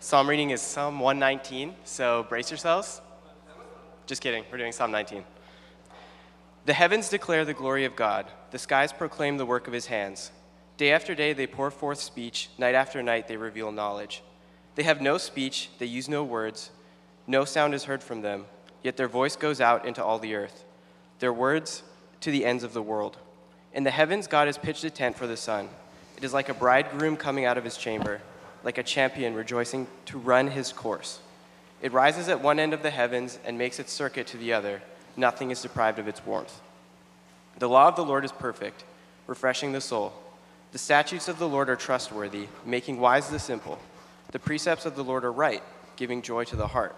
Psalm reading is Psalm 119, so brace yourselves. Just kidding, we're doing Psalm 19. The heavens declare the glory of God, the skies proclaim the work of his hands. Day after day they pour forth speech, night after night they reveal knowledge. They have no speech, they use no words, no sound is heard from them, yet their voice goes out into all the earth, their words to the ends of the world. In the heavens, God has pitched a tent for the sun. It is like a bridegroom coming out of his chamber, like a champion rejoicing to run his course. It rises at one end of the heavens and makes its circuit to the other. Nothing is deprived of its warmth. The law of the Lord is perfect, refreshing the soul. The statutes of the Lord are trustworthy, making wise the simple. The precepts of the Lord are right, giving joy to the heart.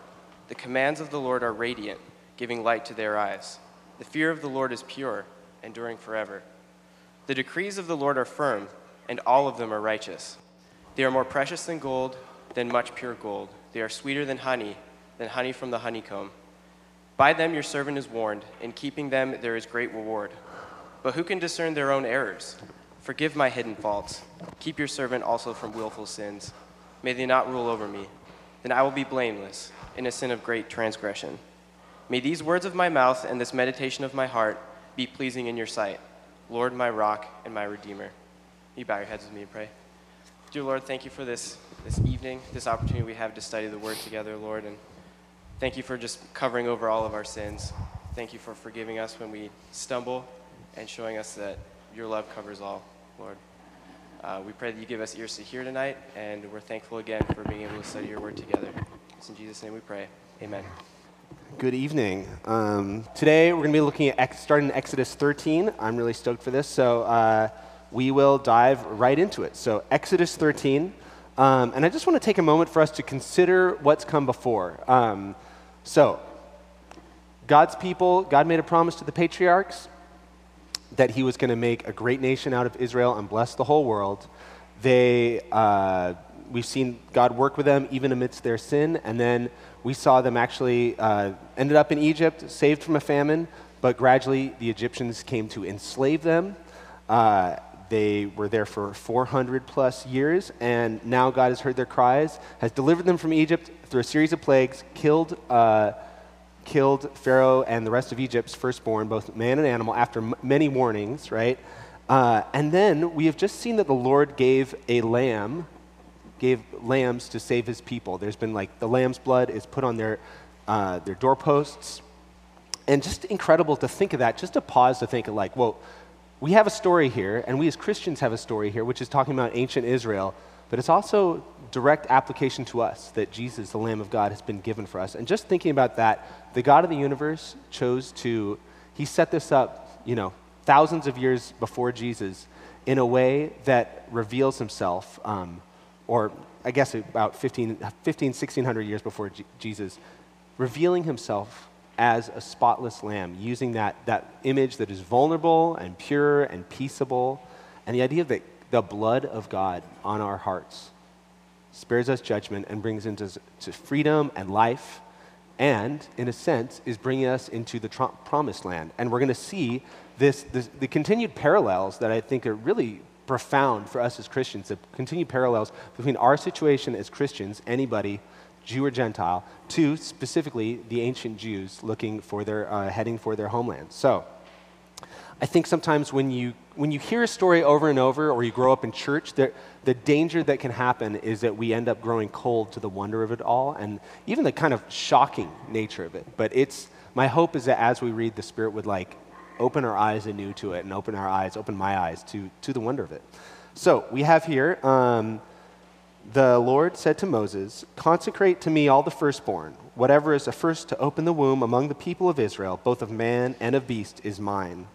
The commands of the Lord are radiant, giving light to their eyes. The fear of the Lord is pure, enduring forever. The decrees of the Lord are firm, and all of them are righteous. They are more precious than gold, than much pure gold. They are sweeter than honey, than honey from the honeycomb. By them your servant is warned. In keeping them there is great reward. But who can discern their own errors? Forgive my hidden faults. Keep your servant also from willful sins. May they not rule over me. Then I will be blameless, innocent of great transgression. May these words of my mouth and this meditation of my heart be pleasing in your sight, Lord, my rock and my redeemer. You bow your heads with me and pray. Dear Lord, thank you for this, this evening, this opportunity we have to study the Word together, Lord. And thank you for just covering over all of our sins. Thank you for forgiving us when we stumble and showing us that your love covers all, Lord. Uh, we pray that you give us ears to hear tonight, and we're thankful again for being able to study your Word together. It's in Jesus' name we pray. Amen. Good evening. Um, today we're going to be looking at starting in Exodus 13. I'm really stoked for this. So, uh, we will dive right into it. So, Exodus 13. Um, and I just want to take a moment for us to consider what's come before. Um, so, God's people, God made a promise to the patriarchs that he was going to make a great nation out of Israel and bless the whole world. They, uh, we've seen God work with them even amidst their sin, and then we saw them actually uh, ended up in Egypt, saved from a famine, but gradually the Egyptians came to enslave them. Uh, they were there for 400 plus years, and now God has heard their cries, has delivered them from Egypt through a series of plagues, killed, uh, killed Pharaoh and the rest of Egypt's firstborn, both man and animal, after m- many warnings, right? Uh, and then we have just seen that the Lord gave a lamb, gave lambs to save his people. There's been like the lamb's blood is put on their, uh, their doorposts. And just incredible to think of that, just to pause to think of like, well, we have a story here, and we as Christians have a story here, which is talking about ancient Israel, but it's also direct application to us that Jesus, the Lamb of God, has been given for us. And just thinking about that, the God of the universe chose to, he set this up, you know, thousands of years before Jesus in a way that reveals himself, um, or I guess about 15, 15 1600 years before G- Jesus, revealing himself as a spotless lamb, using that, that image that is vulnerable and pure and peaceable, and the idea that the blood of God on our hearts spares us judgment and brings into to freedom and life, and in a sense, is bringing us into the tr- promised land. And we're going to see this, this, the continued parallels that I think are really profound for us as Christians, the continued parallels between our situation as Christians, anybody Jew or Gentile, to specifically the ancient Jews looking for their, uh, heading for their homeland. So, I think sometimes when you, when you hear a story over and over or you grow up in church, the, the danger that can happen is that we end up growing cold to the wonder of it all and even the kind of shocking nature of it. But it's, my hope is that as we read, the Spirit would like open our eyes anew to it and open our eyes, open my eyes to, to the wonder of it. So we have here um, the Lord said to Moses, Consecrate to me all the firstborn. Whatever is the first to open the womb among the people of Israel, both of man and of beast, is mine.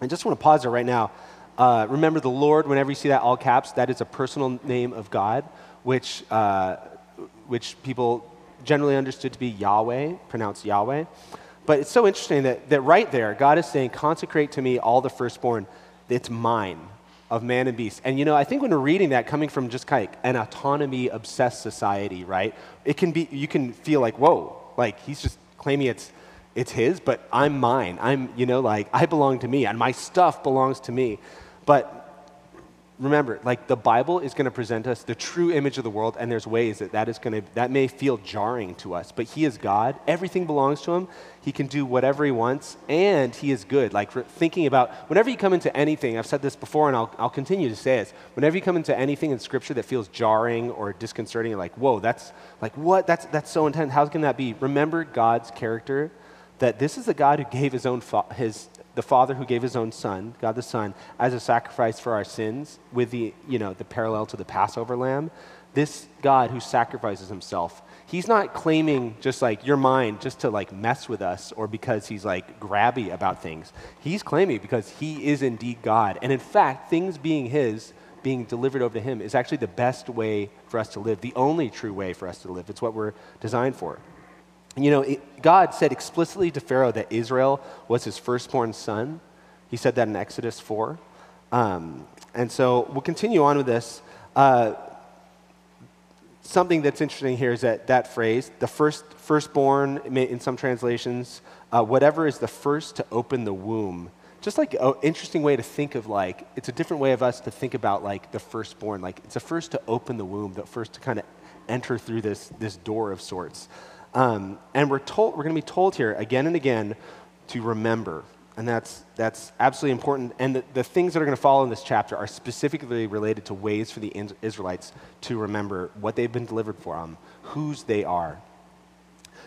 I just want to pause there right now. Uh, remember, the Lord, whenever you see that all caps, that is a personal name of God, which, uh, which people generally understood to be Yahweh, pronounced Yahweh. But it's so interesting that, that right there, God is saying, Consecrate to me all the firstborn. It's mine of man and beast. And you know, I think when we're reading that coming from just kind of an autonomy obsessed society, right? It can be you can feel like, whoa, like he's just claiming it's it's his, but I'm mine. I'm, you know, like I belong to me and my stuff belongs to me. But remember, like the Bible is going to present us the true image of the world, and there's ways that that is going to that may feel jarring to us. But He is God; everything belongs to Him. He can do whatever He wants, and He is good. Like thinking about whenever you come into anything, I've said this before, and I'll, I'll continue to say this. Whenever you come into anything in Scripture that feels jarring or disconcerting, like, "Whoa, that's like what? That's that's so intense. How can that be?" Remember God's character. That this is the God who gave His own fa- His the Father who gave his own Son, God the Son, as a sacrifice for our sins, with the, you know, the parallel to the Passover lamb, this God who sacrifices himself, he's not claiming just like your mind just to like mess with us or because he's like grabby about things. He's claiming because he is indeed God. And in fact, things being his, being delivered over to him, is actually the best way for us to live, the only true way for us to live. It's what we're designed for. You know, it, God said explicitly to Pharaoh that Israel was his firstborn son. He said that in Exodus 4. Um, and so we'll continue on with this. Uh, something that's interesting here is that that phrase, the first, firstborn, in some translations, uh, whatever is the first to open the womb. Just like an interesting way to think of like, it's a different way of us to think about like the firstborn. Like it's the first to open the womb, the first to kind of enter through this, this door of sorts. Um, and we're, told, we're going to be told here again and again to remember. And that's, that's absolutely important. And the, the things that are going to follow in this chapter are specifically related to ways for the Israelites to remember what they've been delivered from, whose they are.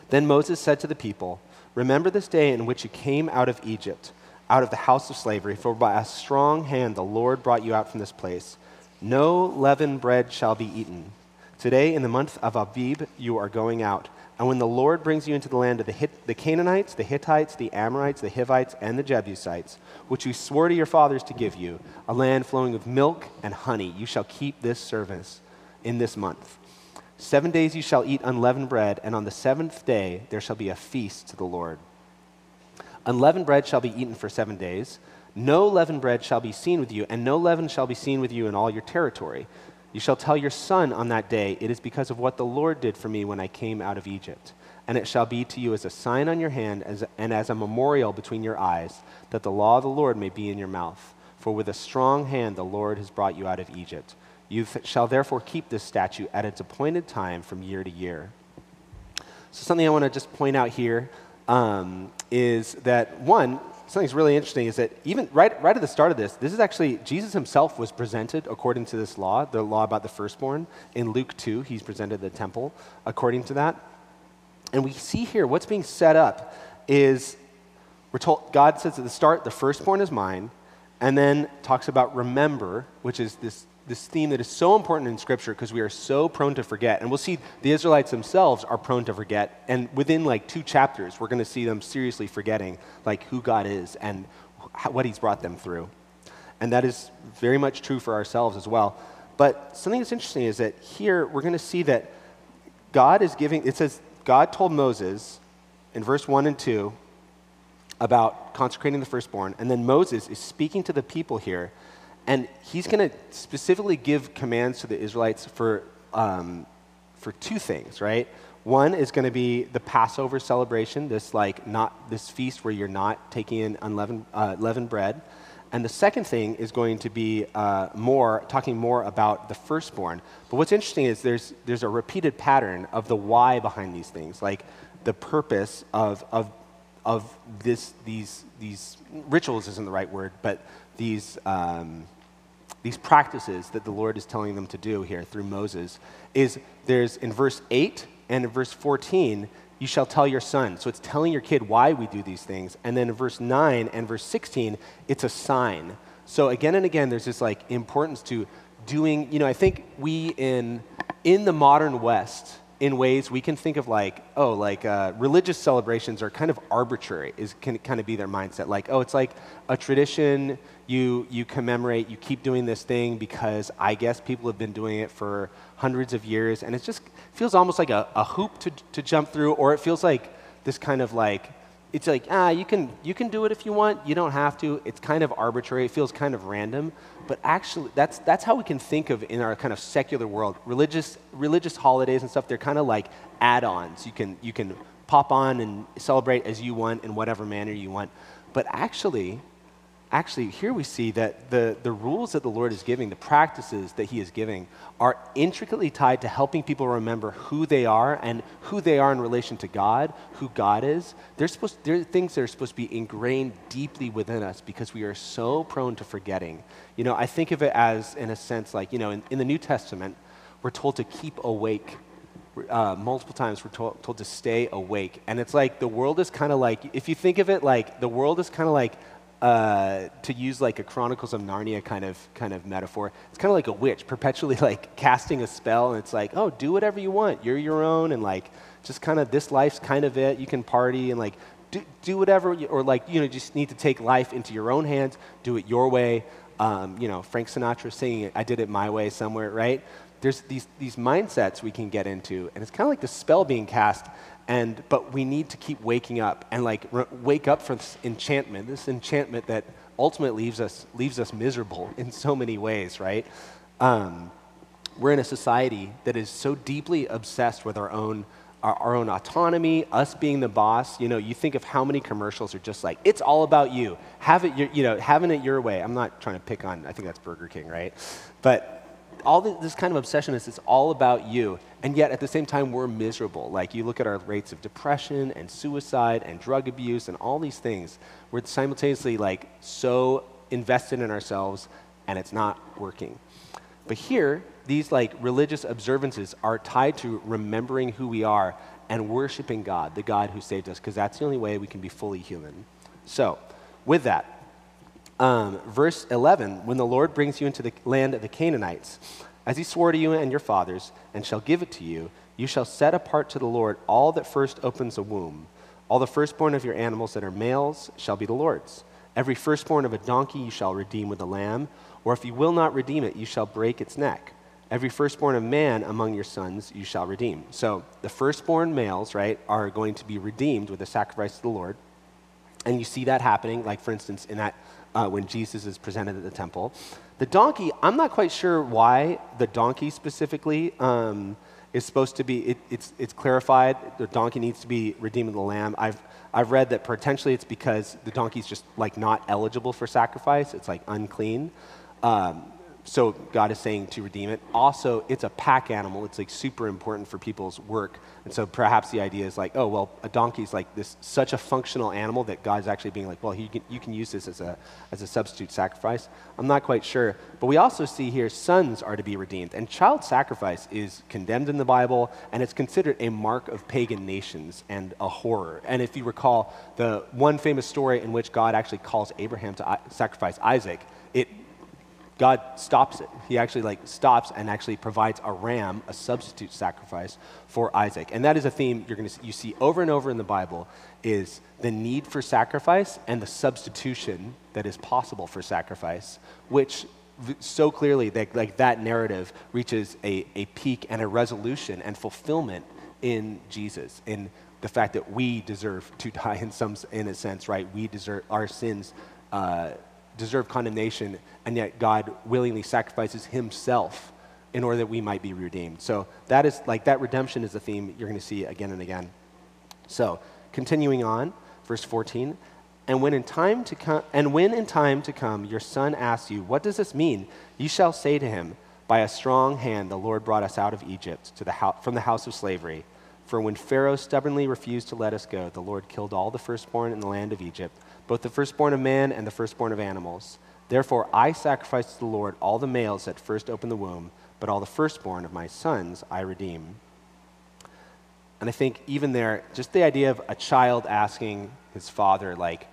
Then Moses said to the people, Remember this day in which you came out of Egypt, out of the house of slavery, for by a strong hand the Lord brought you out from this place. No leavened bread shall be eaten. Today, in the month of Abib, you are going out and when the Lord brings you into the land of the, the Canaanites, the Hittites, the Amorites, the Hivites, and the Jebusites, which you swore to your fathers to give you, a land flowing with milk and honey, you shall keep this service in this month. Seven days you shall eat unleavened bread, and on the seventh day there shall be a feast to the Lord. Unleavened bread shall be eaten for seven days. No leavened bread shall be seen with you, and no leaven shall be seen with you in all your territory. You shall tell your son on that day, It is because of what the Lord did for me when I came out of Egypt. And it shall be to you as a sign on your hand as, and as a memorial between your eyes, that the law of the Lord may be in your mouth. For with a strong hand the Lord has brought you out of Egypt. You th- shall therefore keep this statute at its appointed time from year to year. So, something I want to just point out here um, is that one, something's really interesting is that even right, right at the start of this, this is actually, Jesus himself was presented according to this law, the law about the firstborn. In Luke 2, he's presented the temple according to that. And we see here what's being set up is we're told, God says at the start, the firstborn is mine, and then talks about remember, which is this this theme that is so important in Scripture because we are so prone to forget. And we'll see the Israelites themselves are prone to forget. And within like two chapters, we're going to see them seriously forgetting like who God is and what He's brought them through. And that is very much true for ourselves as well. But something that's interesting is that here we're going to see that God is giving, it says, God told Moses in verse 1 and 2 about consecrating the firstborn. And then Moses is speaking to the people here and he's going to specifically give commands to the Israelites for, um, for two things, right? One is going to be the Passover celebration, this like not this feast where you're not taking in unleavened uh, leavened bread. And the second thing is going to be uh, more talking more about the firstborn. But what's interesting is there's there's a repeated pattern of the why behind these things, like the purpose of of of this these these rituals isn't the right word, but these, um, these practices that the Lord is telling them to do here through Moses is there's in verse 8 and in verse 14, you shall tell your son. So it's telling your kid why we do these things. And then in verse 9 and verse 16, it's a sign. So again and again, there's this like importance to doing, you know, I think we in, in the modern West, in ways we can think of like, oh, like uh, religious celebrations are kind of arbitrary, is can kind of be their mindset. Like, oh, it's like a tradition, you, you commemorate, you keep doing this thing because I guess people have been doing it for hundreds of years, and it just feels almost like a, a hoop to, to jump through, or it feels like this kind of like, it's like, ah, you can, you can do it if you want, you don't have to. It's kind of arbitrary, it feels kind of random. But actually, that's, that's how we can think of in our kind of secular world. Religious, religious holidays and stuff, they're kind of like add ons. You can, you can pop on and celebrate as you want in whatever manner you want. But actually, actually, here we see that the, the rules that the Lord is giving, the practices that He is giving, are intricately tied to helping people remember who they are and who they are in relation to God, who God is. They're, supposed, they're things that are supposed to be ingrained deeply within us because we are so prone to forgetting. You know, I think of it as, in a sense, like, you know, in, in the New Testament, we're told to keep awake uh, multiple times we're told, told, to stay awake. And it's like the world is kind of like, if you think of it like, the world is kind of like uh, to use like a Chronicles of Narnia kind of kind of metaphor, it's kind of like a witch perpetually like casting a spell, and it's like, oh, do whatever you want. You're your own, and like just kind of this life's kind of it. You can party and like do, do whatever, you, or like you know, just need to take life into your own hands. Do it your way. Um, you know, Frank Sinatra singing "I did it my way" somewhere, right? There's these these mindsets we can get into, and it's kind of like the spell being cast and but we need to keep waking up and like wake up from this enchantment this enchantment that ultimately leaves us leaves us miserable in so many ways right? Um, we're in a society that is so deeply obsessed with our own our, our, own autonomy us being the boss. You know you think of how many commercials are just like it's all about you. Have it your, you know having it your way. I'm not trying to pick on i think that's burger king right? But all this kind of obsession is it's all about you. And yet, at the same time, we're miserable. Like, you look at our rates of depression and suicide and drug abuse and all these things. We're simultaneously, like, so invested in ourselves, and it's not working. But here, these, like, religious observances are tied to remembering who we are and worshiping God, the God who saved us, because that's the only way we can be fully human. So, with that, um, verse 11 when the Lord brings you into the land of the Canaanites, as he swore to you and your fathers, and shall give it to you, you shall set apart to the Lord all that first opens a womb. All the firstborn of your animals that are males shall be the Lord's. Every firstborn of a donkey you shall redeem with a lamb, or if you will not redeem it, you shall break its neck. Every firstborn of man among your sons you shall redeem. So the firstborn males, right, are going to be redeemed with a sacrifice to the Lord. And you see that happening, like for instance, in that uh, when Jesus is presented at the temple. The donkey, I'm not quite sure why the donkey specifically um, is supposed to be, it, it's, it's clarified. The donkey needs to be redeeming the lamb. I've, I've read that potentially it's because the donkey's just like not eligible for sacrifice. It's like unclean. Um, so God is saying to redeem it. Also, it's a pack animal. It's like super important for people's work. And so perhaps the idea is like, oh, well, a donkey is like this such a functional animal that God's actually being like, well, you can, you can use this as a, as a substitute sacrifice. I'm not quite sure. But we also see here sons are to be redeemed. And child sacrifice is condemned in the Bible, and it's considered a mark of pagan nations and a horror. And if you recall, the one famous story in which God actually calls Abraham to uh, sacrifice Isaac, God stops it. He actually like stops and actually provides a ram, a substitute sacrifice for Isaac. And that is a theme you're going to you see over and over in the Bible is the need for sacrifice and the substitution that is possible for sacrifice, which so clearly that like that narrative reaches a, a peak and a resolution and fulfillment in Jesus in the fact that we deserve to die in some in a sense right we deserve our sins uh, deserve condemnation, and yet God willingly sacrifices himself in order that we might be redeemed. So that is like that redemption is a theme you're going to see again and again. So, continuing on, verse 14, and when in time to come and when in time to come your son asks you, what does this mean? You shall say to him, by a strong hand the Lord brought us out of Egypt to the ho- from the house of slavery. For when Pharaoh stubbornly refused to let us go, the Lord killed all the firstborn in the land of Egypt both the firstborn of man and the firstborn of animals. Therefore, I sacrifice to the Lord all the males that first open the womb, but all the firstborn of my sons I redeem. And I think even there, just the idea of a child asking his father, like,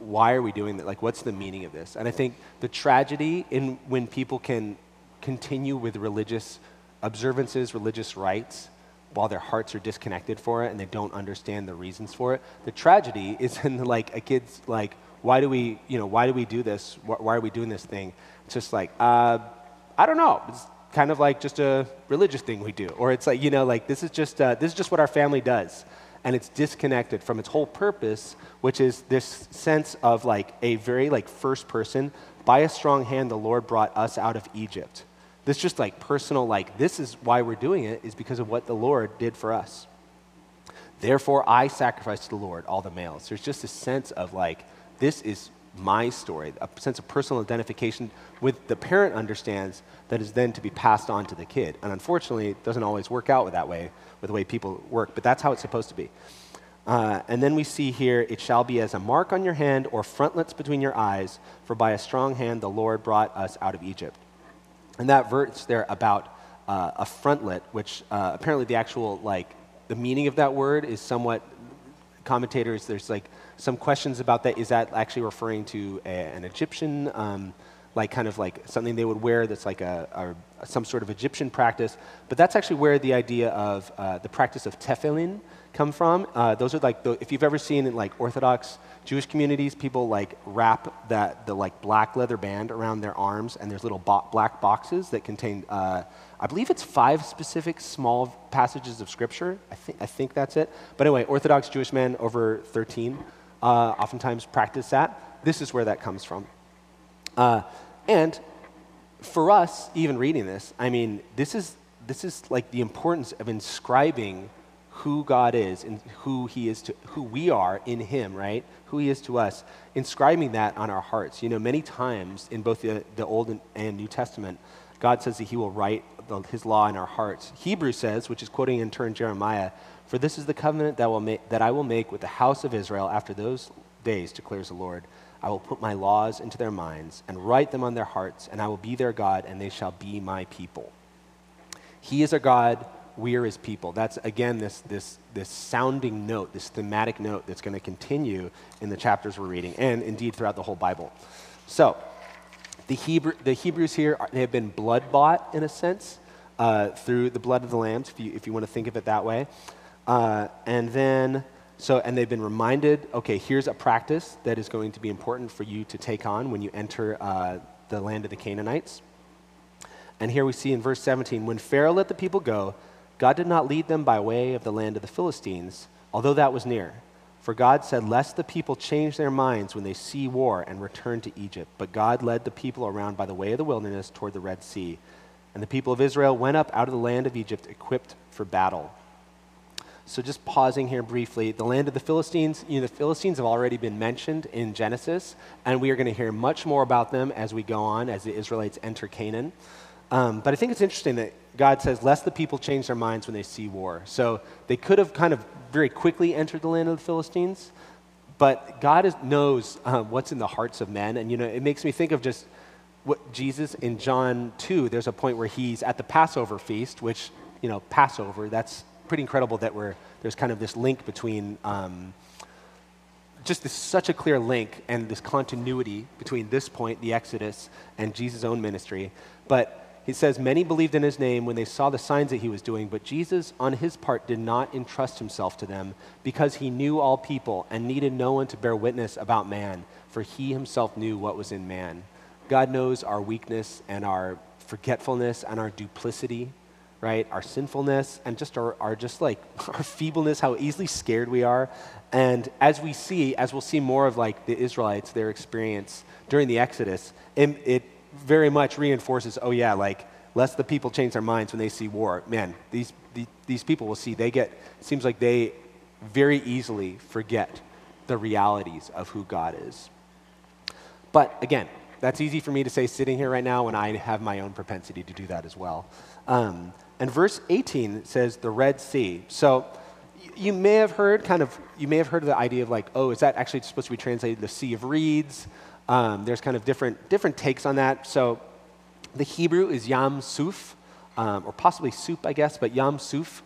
why are we doing that? Like, what's the meaning of this? And I think the tragedy in when people can continue with religious observances, religious rites, while their hearts are disconnected for it and they don't understand the reasons for it. The tragedy is in like a kid's like, why do we, you know, why do we do this? Why are we doing this thing? It's just like, uh, I don't know. It's kind of like just a religious thing we do, or it's like, you know, like this is just uh, this is just what our family does, and it's disconnected from its whole purpose, which is this sense of like a very like first person. By a strong hand, the Lord brought us out of Egypt this just like personal, like, this is why we're doing it, is because of what the Lord did for us. Therefore, I sacrifice to the Lord all the males. There's just a sense of like, this is my story, a sense of personal identification with the parent understands that is then to be passed on to the kid. And unfortunately, it doesn't always work out with that way, with the way people work, but that's how it's supposed to be. Uh, and then we see here, it shall be as a mark on your hand or frontlets between your eyes, for by a strong hand the Lord brought us out of Egypt. And that verse there about uh, a frontlet, which uh, apparently the actual, like, the meaning of that word is somewhat, commentators, there's like some questions about that. Is that actually referring to a, an Egyptian, um, like kind of like something they would wear that's like a, a, some sort of Egyptian practice? But that's actually where the idea of uh, the practice of tefillin come from. Uh, those are like, the, if you've ever seen in like Orthodox Jewish communities, people like wrap that the like black leather band around their arms, and there's little bo- black boxes that contain, uh, I believe it's five specific small passages of scripture. I think I think that's it. But anyway, Orthodox Jewish men over 13 uh, oftentimes practice that. This is where that comes from. Uh, and for us, even reading this, I mean, this is, this is like the importance of inscribing who God is and who He is to who we are in Him, right? Who He is to us, inscribing that on our hearts. You know, many times in both the, the Old and New Testament, God says that He will write the, His law in our hearts. Hebrews says, which is quoting in turn Jeremiah, for this is the covenant that, will make, that I will make with the house of Israel after those days, declares the Lord. I will put my laws into their minds and write them on their hearts, and I will be their God, and they shall be my people. He is our God, we are his people. That's, again, this, this, this sounding note, this thematic note that's going to continue in the chapters we're reading, and indeed throughout the whole Bible. So, the, Hebrew, the Hebrews here, they have been blood bought in a sense uh, through the blood of the lambs, if you, if you want to think of it that way. Uh, and then, so, and they've been reminded okay, here's a practice that is going to be important for you to take on when you enter uh, the land of the Canaanites. And here we see in verse 17 when Pharaoh let the people go, God did not lead them by way of the land of the Philistines, although that was near. For God said, Lest the people change their minds when they see war and return to Egypt. But God led the people around by the way of the wilderness toward the Red Sea. And the people of Israel went up out of the land of Egypt equipped for battle. So, just pausing here briefly, the land of the Philistines, you know, the Philistines have already been mentioned in Genesis, and we are going to hear much more about them as we go on, as the Israelites enter Canaan. Um, but I think it's interesting that God says, lest the people change their minds when they see war. So, they could have kind of very quickly entered the land of the Philistines, but God is, knows um, what's in the hearts of men. And, you know, it makes me think of just what Jesus in John 2, there's a point where he's at the Passover feast, which, you know, Passover, that's pretty incredible that we're, there's kind of this link between um, just this such a clear link and this continuity between this point, the Exodus, and Jesus' own ministry. But he says, Many believed in his name when they saw the signs that he was doing, but Jesus, on his part, did not entrust himself to them because he knew all people and needed no one to bear witness about man, for he himself knew what was in man. God knows our weakness and our forgetfulness and our duplicity right? Our sinfulness and just our, our just like our feebleness, how easily scared we are. And as we see, as we'll see more of like the Israelites, their experience during the Exodus, it, it very much reinforces, oh yeah, like lest the people change their minds when they see war. Man, these, these, these people will see, they get, seems like they very easily forget the realities of who God is. But again, that's easy for me to say sitting here right now when I have my own propensity to do that as well. Um, and verse 18 says the Red Sea. So you may have heard kind of, you may have heard the idea of like, oh, is that actually supposed to be translated the Sea of Reeds? Um, there's kind of different, different takes on that. So the Hebrew is Yam Suf, um, or possibly soup, I guess, but Yam Suf.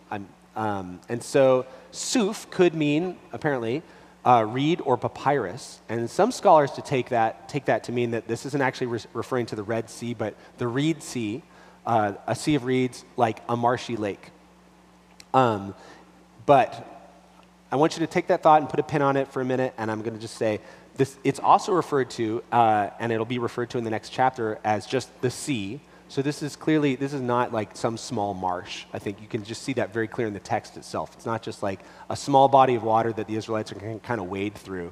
Um, and so Suf could mean, apparently, uh, reed or papyrus. And some scholars to take that, take that to mean that this isn't actually re- referring to the Red Sea, but the Reed Sea, uh, a sea of reeds like a marshy lake. Um, but I want you to take that thought and put a pin on it for a minute, and I'm going to just say this, it's also referred to, uh, and it'll be referred to in the next chapter as just the sea. So this is clearly, this is not like some small marsh. I think you can just see that very clear in the text itself. It's not just like a small body of water that the Israelites to kind of wade through.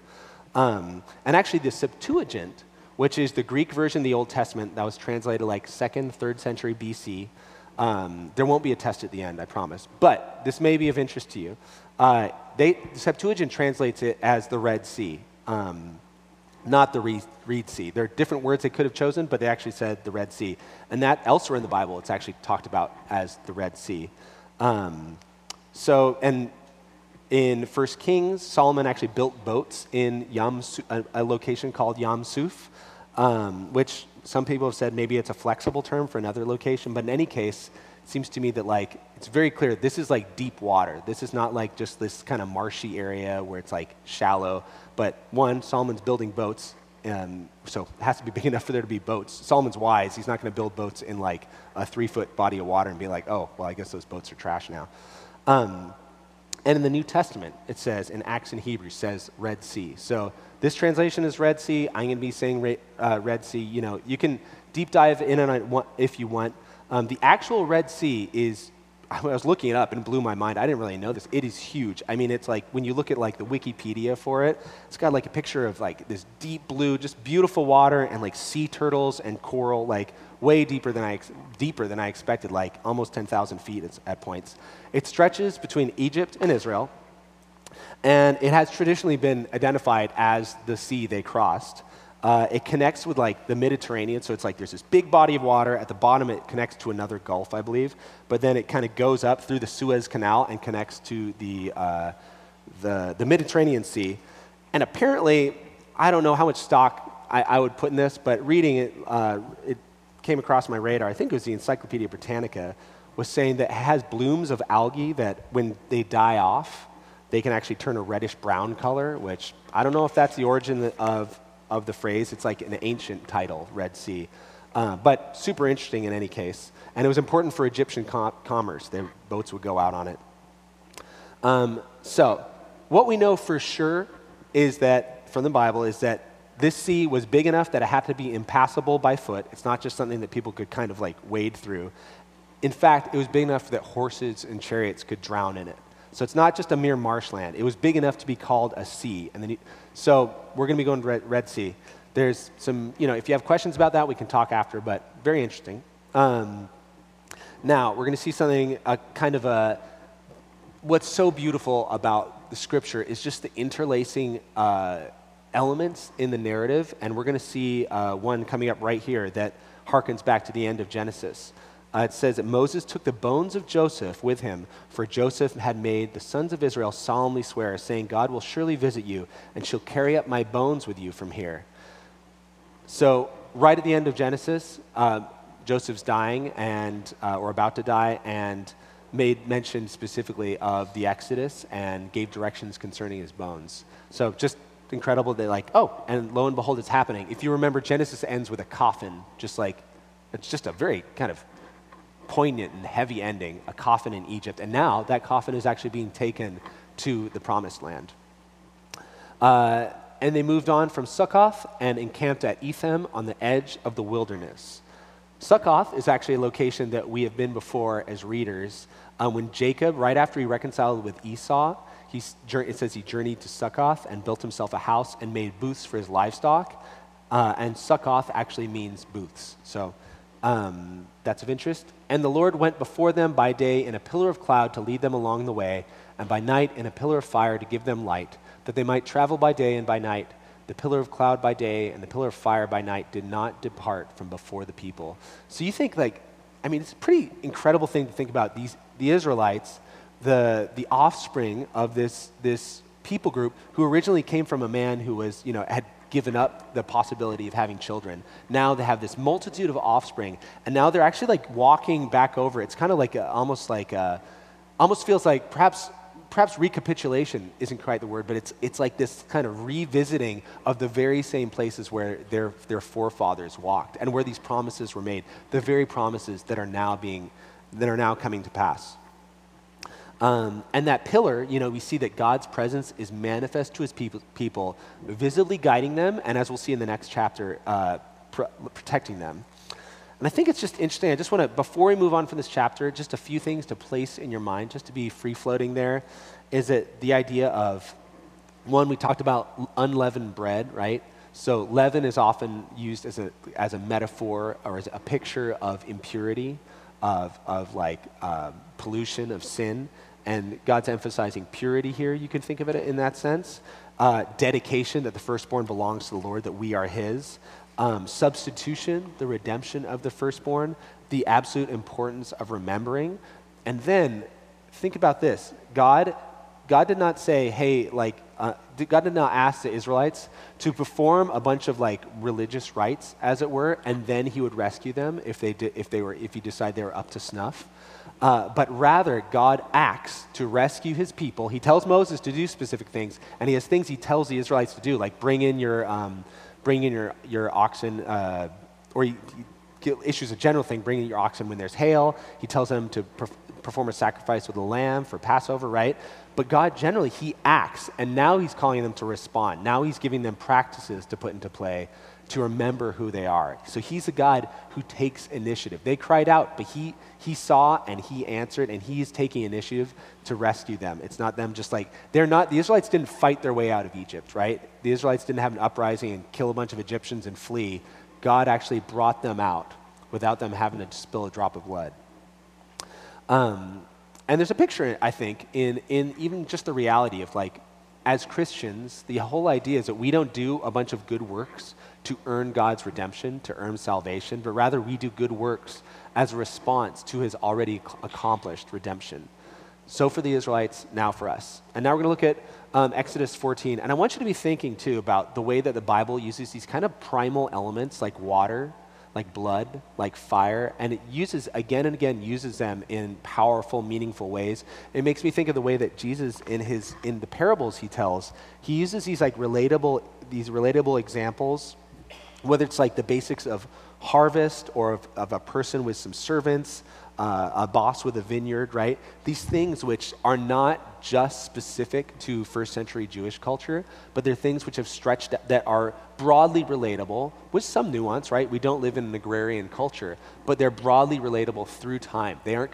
Um, and actually, the Septuagint which is the Greek version of the Old Testament that was translated like second, third century BC. Um, there won't be a test at the end, I promise. But this may be of interest to you. Uh, they, the Septuagint translates it as the Red Sea. Um, not the Reed, Reed Sea. There are different words they could have chosen, but they actually said the Red Sea. And that elsewhere in the Bible, it's actually talked about as the Red Sea. Um, so, and in 1 Kings, Solomon actually built boats in Yam, a, a location called Yam Suf, um, which some people have said maybe it's a flexible term for another location, but in any case, it seems to me that like it's very clear this is like deep water. This is not like just this kind of marshy area where it's like shallow. But one, Solomon's building boats, and so it has to be big enough for there to be boats. Solomon's wise; he's not going to build boats in like a three-foot body of water and be like, oh, well, I guess those boats are trash now. Um, and in the New Testament, it says, in Acts and Hebrews, says Red Sea. So this translation is Red Sea. I'm going to be saying uh, Red Sea. You know, you can deep dive in it if you want. Um, the actual Red Sea is, I was looking it up and it blew my mind. I didn't really know this. It is huge. I mean, it's like when you look at like the Wikipedia for it, it's got like a picture of like this deep blue, just beautiful water and like sea turtles and coral, like way deeper than I, deeper than I expected, like almost 10,000 feet at points. It stretches between Egypt and Israel, and it has traditionally been identified as the sea they crossed. Uh, it connects with like the Mediterranean, so it's like there's this big body of water. At the bottom, it connects to another gulf, I believe. But then it kind of goes up through the Suez Canal and connects to the, uh, the, the Mediterranean Sea. And apparently, I don't know how much stock I, I would put in this, but reading it, uh, it came across my radar. I think it was the Encyclopedia Britannica was saying that it has blooms of algae that when they die off, they can actually turn a reddish brown color, which I don't know if that's the origin of, of the phrase. It's like an ancient title, Red Sea. Uh, but super interesting in any case. And it was important for Egyptian com- commerce. Their boats would go out on it. Um, so, what we know for sure is that, from the Bible, is that this sea was big enough that it had to be impassable by foot. It's not just something that people could kind of like wade through. In fact, it was big enough that horses and chariots could drown in it. So it's not just a mere marshland. It was big enough to be called a sea. And then, you, so we're going to be going to Red, Sea. There's some, you know, if you have questions about that, we can talk after, but very interesting. Um, now, we're going to see something, a kind of a, what's so beautiful about the scripture is just the interlacing uh, elements in the narrative. And we're going to see uh, one coming up right here that harkens back to the end of Genesis uh, it says that Moses took the bones of Joseph with him, for Joseph had made the sons of Israel solemnly swear, saying, God will surely visit you, and shall carry up my bones with you from here. So, right at the end of Genesis, uh, Joseph's dying and uh, or about to die, and made mention specifically of the Exodus and gave directions concerning his bones. So, just incredible that, like, oh, and lo and behold, it's happening. If you remember, Genesis ends with a coffin, just like it's just a very kind of poignant and heavy ending, a coffin in Egypt. And now that coffin is actually being taken to the promised land. Uh, and they moved on from Succoth and encamped at Etham on the edge of the wilderness. Succoth is actually a location that we have been before as readers. Um, when Jacob, right after he reconciled with Esau, he, it says he journeyed to Succoth and built himself a house and made booths for his livestock. Uh, and Succoth actually means booths. So um, that's of interest. And the Lord went before them by day in a pillar of cloud to lead them along the way, and by night in a pillar of fire to give them light, that they might travel by day and by night. The pillar of cloud by day and the pillar of fire by night did not depart from before the people. So you think, like, I mean, it's a pretty incredible thing to think about. These, the Israelites, the, the offspring of this, this people group who originally came from a man who was, you know, had given up the possibility of having children. Now they have this multitude of offspring, and now they're actually like walking back over. It's kind of like a, almost like a, almost feels like perhaps perhaps recapitulation isn't quite the word, but it's, it's like this kind of revisiting of the very same places where their, their forefathers walked and where these promises were made, the very promises that are now being, that are now coming to pass. Um, and that pillar, you know, we see that God's presence is manifest to his people, people visibly guiding them, and as we'll see in the next chapter, uh, pr- protecting them. And I think it's just interesting. I just want to, before we move on from this chapter, just a few things to place in your mind, just to be free floating there, is that the idea of one, we talked about unleavened bread, right? So leaven is often used as a, as a metaphor or as a picture of impurity, of, of like uh, pollution, of sin. And God's emphasizing purity here. You can think of it in that sense. Uh, dedication that the firstborn belongs to the Lord, that we are His. Um, substitution, the redemption of the firstborn, the absolute importance of remembering. And then think about this God, God did not say, hey, like, uh, God did not ask the Israelites to perform a bunch of like religious rites, as it were, and then He would rescue them if they did, if they were, if He decided they were up to snuff. Uh, but rather, God acts to rescue his people. He tells Moses to do specific things, and he has things he tells the Israelites to do, like bring in your, um, bring in your, your oxen, uh, or he, he, issues a general thing, bring in your oxen when there's hail. He tells them to perf- perform a sacrifice with a lamb for Passover, right? But God generally, he acts, and now he's calling them to respond. Now he's giving them practices to put into play to remember who they are. So he's a God who takes initiative. They cried out, but he, he saw and he answered, and he is taking initiative to rescue them. It's not them just like, they're not, the Israelites didn't fight their way out of Egypt, right? The Israelites didn't have an uprising and kill a bunch of Egyptians and flee. God actually brought them out without them having to spill a drop of blood. Um, and there's a picture, I think, in, in even just the reality of like, as Christians, the whole idea is that we don't do a bunch of good works to earn God's redemption, to earn salvation, but rather we do good works as a response to his already accomplished redemption. So for the Israelites, now for us. And now we're going to look at um, Exodus 14. And I want you to be thinking too about the way that the Bible uses these kind of primal elements like water, like blood, like fire, and it uses again and again uses them in powerful, meaningful ways. It makes me think of the way that Jesus in his in the parables he tells, he uses these like relatable these relatable examples whether it's like the basics of harvest or of, of a person with some servants, uh, a boss with a vineyard, right? These things which are not just specific to first century Jewish culture, but they're things which have stretched that are broadly relatable with some nuance, right? We don't live in an agrarian culture, but they're broadly relatable through time. They aren't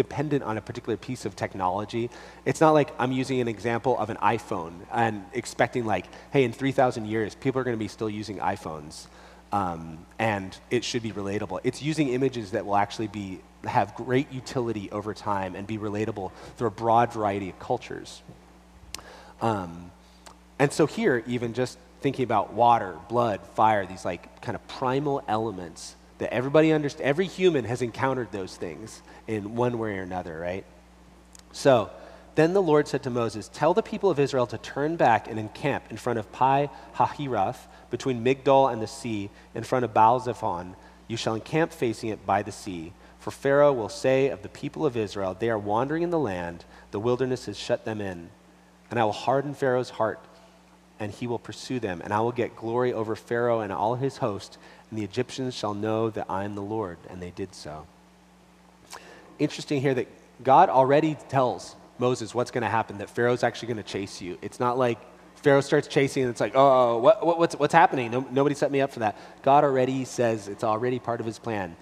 dependent on a particular piece of technology. It's not like I'm using an example of an iPhone and expecting like, hey, in 3,000 years, people are going to be still using iPhones. Um, and it should be relatable. It's using images that will actually be, have great utility over time and be relatable through a broad variety of cultures. Um, and so here, even just thinking about water, blood, fire, these like kind of primal elements that everybody understands, every human has encountered those things in one way or another, right? So then the Lord said to Moses, Tell the people of Israel to turn back and encamp in front of Pi Hahiroth, between Migdol and the sea, in front of Baal Zephon. You shall encamp facing it by the sea. For Pharaoh will say of the people of Israel, They are wandering in the land, the wilderness has shut them in. And I will harden Pharaoh's heart, and he will pursue them. And I will get glory over Pharaoh and all his host, and the Egyptians shall know that I am the Lord. And they did so. Interesting here that God already tells Moses what's going to happen, that Pharaoh's actually going to chase you. It's not like Pharaoh starts chasing and it's like, oh, oh, oh, what, what, what's, what's happening? No, nobody set me up for that. God already says it's already part of his plan.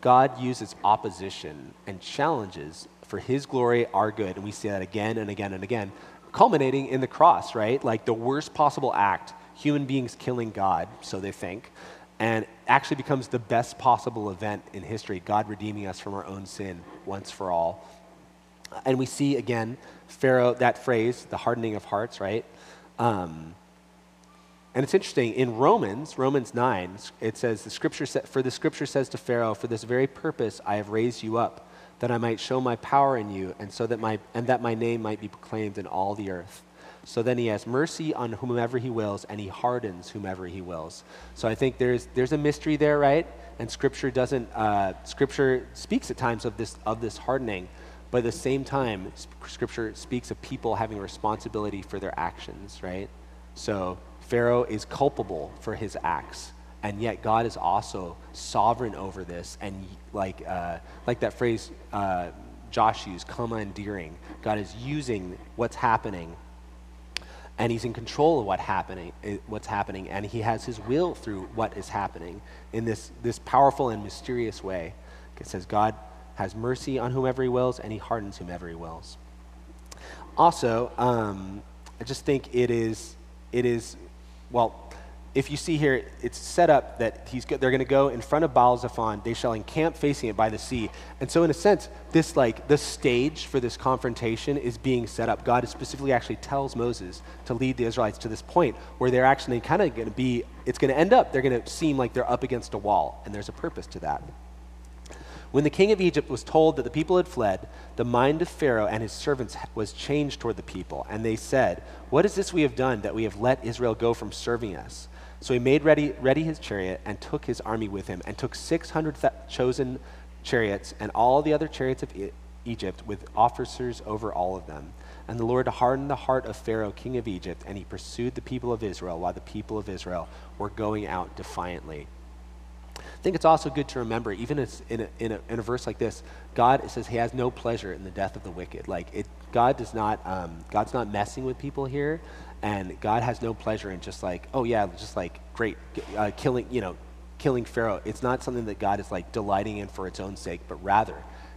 God uses opposition and challenges for his glory, our good. And we see that again and again and again, culminating in the cross, right? Like the worst possible act, human beings killing God, so they think and actually becomes the best possible event in history God redeeming us from our own sin once for all. And we see again, Pharaoh, that phrase, the hardening of hearts, right? Um, and it's interesting, in Romans, Romans 9, it says, the scripture sa- For the scripture says to Pharaoh, For this very purpose I have raised you up, that I might show my power in you, and, so that my, and that my name might be proclaimed in all the earth. So then he has mercy on whomever he wills, and he hardens whomever he wills. So I think there's, there's a mystery there, right? And Scripture doesn't, uh, Scripture speaks at times of this, of this hardening, but at the same time, Scripture speaks of people having responsibility for their actions, right? So Pharaoh is culpable for his acts, and yet God is also sovereign over this. And like, uh, like that phrase uh, Josh used, commandeering, God is using what's happening and he's in control of what happening, eh, what's happening, and he has his will through what is happening in this, this powerful and mysterious way. It says God has mercy on whomever he wills, and he hardens whomever he wills. Also, um, I just think it is, it is, well, if you see here, it's set up that he's they're going to go in front of Baal Zephon. They shall encamp facing it by the sea. And so, in a sense, this like the stage for this confrontation is being set up. God specifically actually tells Moses to lead the Israelites to this point where they're actually kind of going to be. It's going to end up. They're going to seem like they're up against a wall, and there's a purpose to that. When the king of Egypt was told that the people had fled, the mind of Pharaoh and his servants was changed toward the people, and they said, What is this we have done that we have let Israel go from serving us? So he made ready, ready his chariot and took his army with him, and took 600 th- chosen chariots and all the other chariots of e- Egypt with officers over all of them. And the Lord hardened the heart of Pharaoh, king of Egypt, and he pursued the people of Israel while the people of Israel were going out defiantly. I think it's also good to remember, even in a, in a, in a verse like this, God says He has no pleasure in the death of the wicked. Like it, God does not, um, God's not messing with people here, and God has no pleasure in just like, oh yeah, just like great, uh, killing, you know, killing Pharaoh. It's not something that God is like delighting in for its own sake, but rather,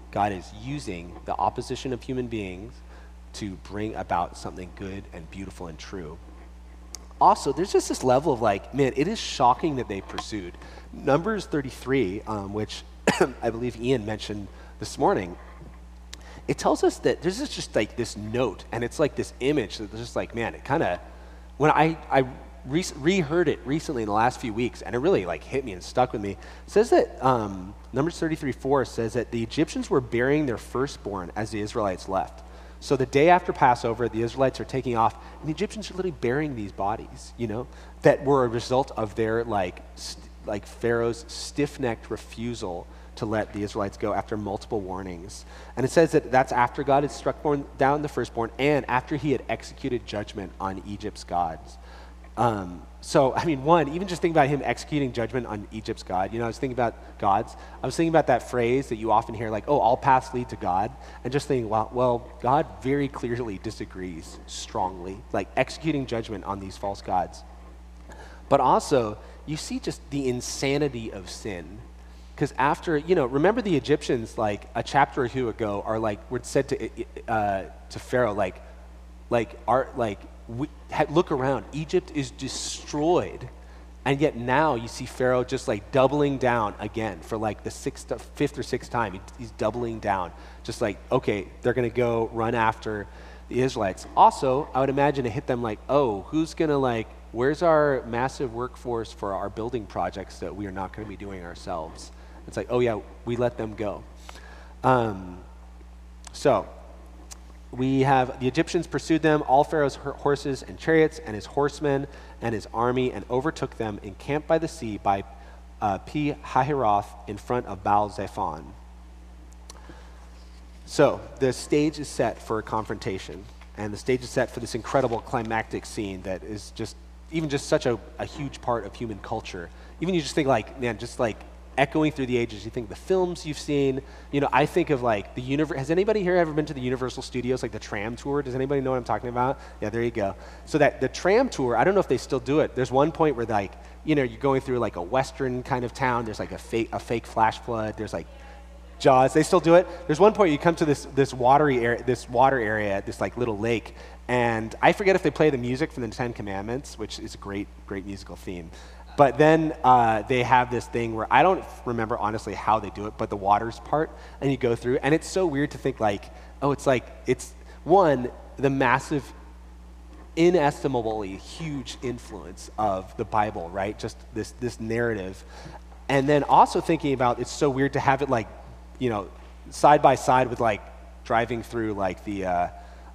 God is using the opposition of human beings to bring about something good and beautiful and true. Also, there's just this level of like, man, it is shocking that they pursued. Numbers 33, um, which I believe Ian mentioned this morning, it tells us that there's just like this note, and it's like this image that's just like, man, it kind of, when I, I re- reheard it recently in the last few weeks, and it really like hit me and stuck with me. Says that um, Numbers 33 4 says that the Egyptians were burying their firstborn as the Israelites left. So the day after Passover, the Israelites are taking off, and the Egyptians are literally burying these bodies, you know, that were a result of their like, st- like Pharaoh's stiff-necked refusal to let the Israelites go after multiple warnings. And it says that that's after God had struck down the firstborn and after he had executed judgment on Egypt's gods. Um, so, I mean, one, even just think about him executing judgment on Egypt's God. You know, I was thinking about gods. I was thinking about that phrase that you often hear, like, oh, all paths lead to God. And just thinking, well, well, God very clearly disagrees strongly, like executing judgment on these false gods. But also, you see just the insanity of sin because after, you know, remember the Egyptians, like a chapter or two ago, are like, were said to, uh, to Pharaoh, like, like, are, like, we, look around, Egypt is destroyed. And yet now you see Pharaoh just like doubling down again for like the sixth, fifth or sixth time. He, he's doubling down. Just like, okay, they're going to go run after the Israelites. Also, I would imagine it hit them like, oh, who's going to like, where's our massive workforce for our building projects that we are not going to be doing ourselves? It's like, oh yeah, we let them go. Um, so we have the Egyptians pursued them, all Pharaoh's horses and chariots, and his horsemen and his army, and overtook them, encamped by the sea by uh, Pi Hahiroth in front of Baal Zephon. So the stage is set for a confrontation, and the stage is set for this incredible climactic scene that is just even just such a, a huge part of human culture. Even you just think like, man, just like echoing through the ages. You think the films you've seen. You know, I think of like the universe. Has anybody here ever been to the Universal Studios, like the tram tour? Does anybody know what I'm talking about? Yeah, there you go. So that the tram tour, I don't know if they still do it. There's one point where like, you know, you're going through like a western kind of town. There's like a fake a fake flash flood. There's like Jaws. They still do it. There's one point you come to this this watery area, this water area, this like little lake, and I forget if they play the music from the Ten Commandments, which is a great great musical theme. But then uh, they have this thing where I don't remember honestly how they do it, but the waters part, and you go through, and it's so weird to think like, oh, it's like it's one the massive, inestimably huge influence of the Bible, right? Just this this narrative, and then also thinking about it's so weird to have it like, you know, side by side with like driving through like the. Uh,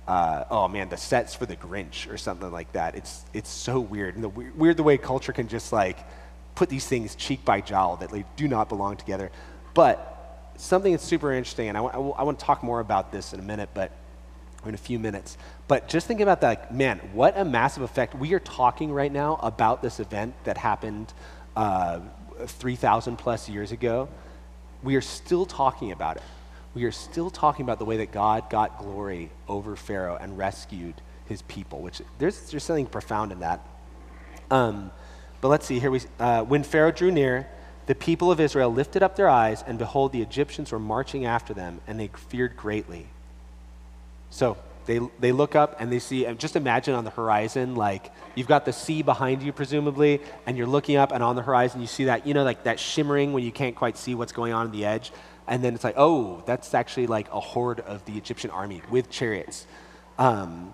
uh, oh man, the sets for the Grinch or something like that. It's it's so weird, and the weird the way culture can just like put these things cheek by jowl that they do not belong together. But something that's super interesting, and I, I, I want to talk more about this in a minute, but in a few minutes. But just think about that, man, what a massive effect. We are talking right now about this event that happened uh, 3,000 plus years ago. We are still talking about it we are still talking about the way that God got glory over Pharaoh and rescued his people, which there's, there's something profound in that. Um, but let's see here. We, uh, when Pharaoh drew near, the people of Israel lifted up their eyes, and behold, the Egyptians were marching after them, and they feared greatly. So They, they look up and they see, and just imagine on the horizon, like you've got the sea behind you, presumably, and you're looking up, and on the horizon, you see that, you know, like that shimmering when you can't quite see what's going on in the edge. And then it's like, oh, that's actually like a horde of the Egyptian army with chariots. Um,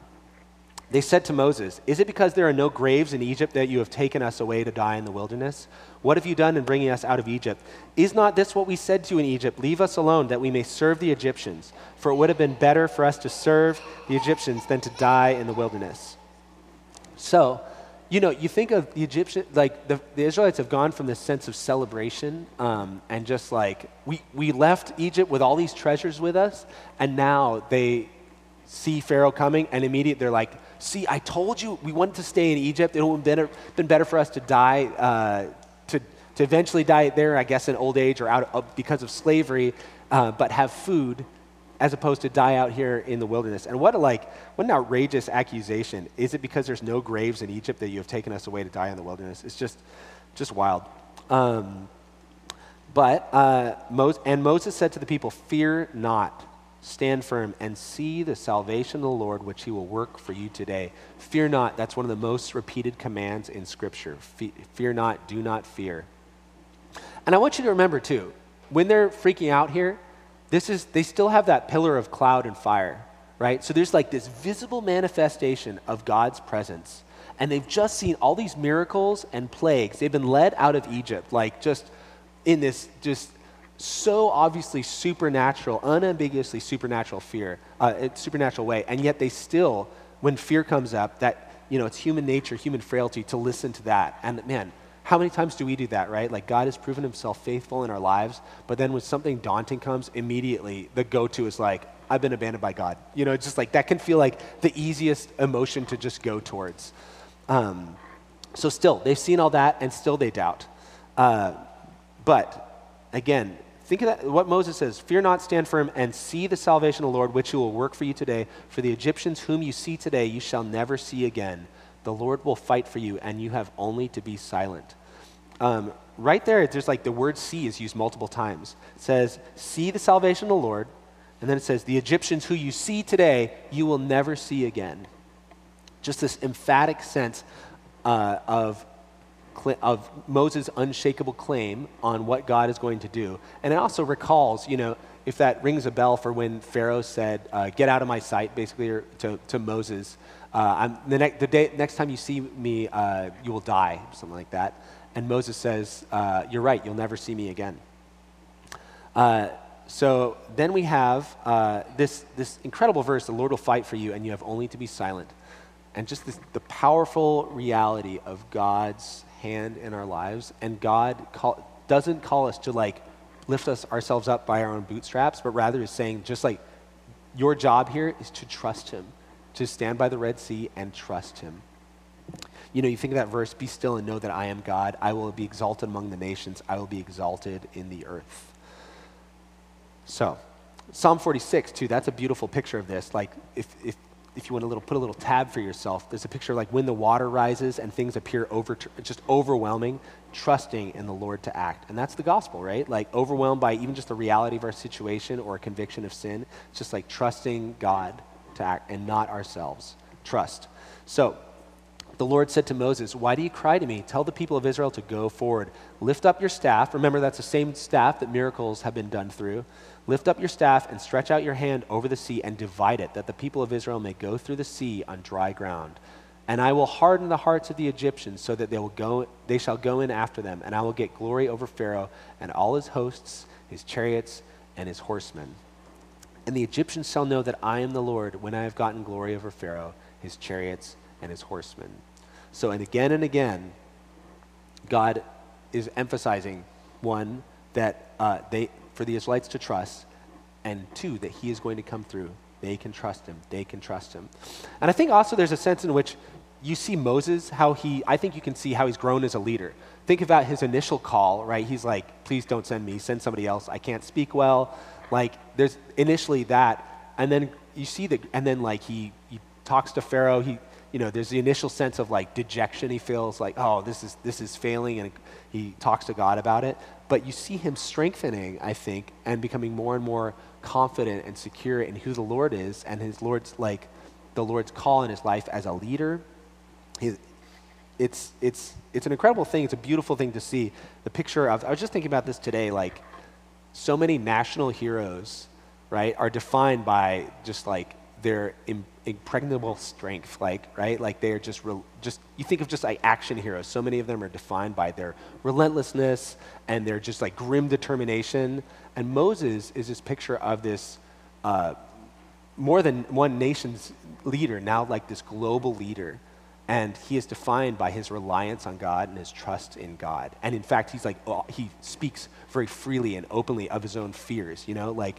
they said to Moses, Is it because there are no graves in Egypt that you have taken us away to die in the wilderness? What have you done in bringing us out of Egypt? Is not this what we said to you in Egypt? Leave us alone that we may serve the Egyptians. For it would have been better for us to serve the Egyptians than to die in the wilderness. So, you know, you think of the Egyptian, like the, the Israelites have gone from this sense of celebration um, and just like, we, we left Egypt with all these treasures with us, and now they see Pharaoh coming, and immediately they're like, see, I told you we wanted to stay in Egypt. It would have been better, been better for us to die, uh, to, to eventually die there, I guess, in old age or out of, because of slavery, uh, but have food as opposed to die out here in the wilderness. And what a like, what an outrageous accusation. Is it because there's no graves in Egypt that you have taken us away to die in the wilderness? It's just, just wild. Um, but, uh, and Moses said to the people, Fear not Stand firm and see the salvation of the Lord, which he will work for you today. Fear not. That's one of the most repeated commands in Scripture. Fear not, do not fear. And I want you to remember, too, when they're freaking out here, this is, they still have that pillar of cloud and fire, right? So there's like this visible manifestation of God's presence. And they've just seen all these miracles and plagues. They've been led out of Egypt, like just in this just so obviously supernatural, unambiguously supernatural fear, uh, supernatural way, and yet they still, when fear comes up, that you know it's human nature, human frailty to listen to that. And man, how many times do we do that, right? Like God has proven Himself faithful in our lives, but then when something daunting comes, immediately the go-to is like, I've been abandoned by God. You know, just like that can feel like the easiest emotion to just go towards. Um, so still, they've seen all that, and still they doubt. Uh, but again, Think of that, what Moses says Fear not, stand firm, and see the salvation of the Lord, which he will work for you today. For the Egyptians whom you see today, you shall never see again. The Lord will fight for you, and you have only to be silent. Um, right there, there's like the word see is used multiple times. It says, See the salvation of the Lord. And then it says, The Egyptians who you see today, you will never see again. Just this emphatic sense uh, of of Moses' unshakable claim on what God is going to do. And it also recalls, you know, if that rings a bell for when Pharaoh said, uh, Get out of my sight, basically, to, to Moses. Uh, the, ne- the day, next time you see me, uh, you will die, something like that. And Moses says, uh, You're right, you'll never see me again. Uh, so then we have uh, this, this incredible verse the Lord will fight for you, and you have only to be silent. And just this, the powerful reality of God's hand in our lives, and God call, doesn't call us to like lift us ourselves up by our own bootstraps, but rather is saying just like your job here is to trust Him, to stand by the Red Sea and trust Him. You know, you think of that verse, be still and know that I am God. I will be exalted among the nations. I will be exalted in the earth. So, Psalm 46, too, that's a beautiful picture of this. Like, if, if if you want to little, put a little tab for yourself, there's a picture of like when the water rises and things appear over, just overwhelming, trusting in the Lord to act. And that's the gospel, right? Like overwhelmed by even just the reality of our situation or a conviction of sin. It's just like trusting God to act and not ourselves. Trust. So the Lord said to Moses, Why do you cry to me? Tell the people of Israel to go forward. Lift up your staff. Remember, that's the same staff that miracles have been done through. Lift up your staff and stretch out your hand over the sea and divide it, that the people of Israel may go through the sea on dry ground. And I will harden the hearts of the Egyptians so that they, will go, they shall go in after them, and I will get glory over Pharaoh and all his hosts, his chariots, and his horsemen. And the Egyptians shall know that I am the Lord when I have gotten glory over Pharaoh, his chariots, and his horsemen. So, and again and again, God is emphasizing one, that uh, they, for the Israelites to trust, and two, that he is going to come through. They can trust him. They can trust him. And I think also there's a sense in which you see Moses, how he, I think you can see how he's grown as a leader. Think about his initial call, right? He's like, please don't send me, send somebody else. I can't speak well. Like, there's initially that. And then you see the, and then like he, he talks to Pharaoh. He, you know, there's the initial sense of like dejection. He feels like, oh, this is, this is failing. And he talks to God about it. but you see him strengthening, I think, and becoming more and more confident and secure in who the Lord is and his Lord's like the Lord's call in his life as a leader. He, it's, it's, it's an incredible thing. It's a beautiful thing to see. The picture of, I was just thinking about this today, like so many national heroes, right, are defined by just like their impregnable strength, like, right? Like they're just, re- just, you think of just like action heroes. So many of them are defined by their relentlessness and their just like grim determination. And Moses is this picture of this uh, more than one nation's leader, now like this global leader and he is defined by his reliance on God and his trust in God. And in fact, he's like, oh, he speaks very freely and openly of his own fears, you know? Like,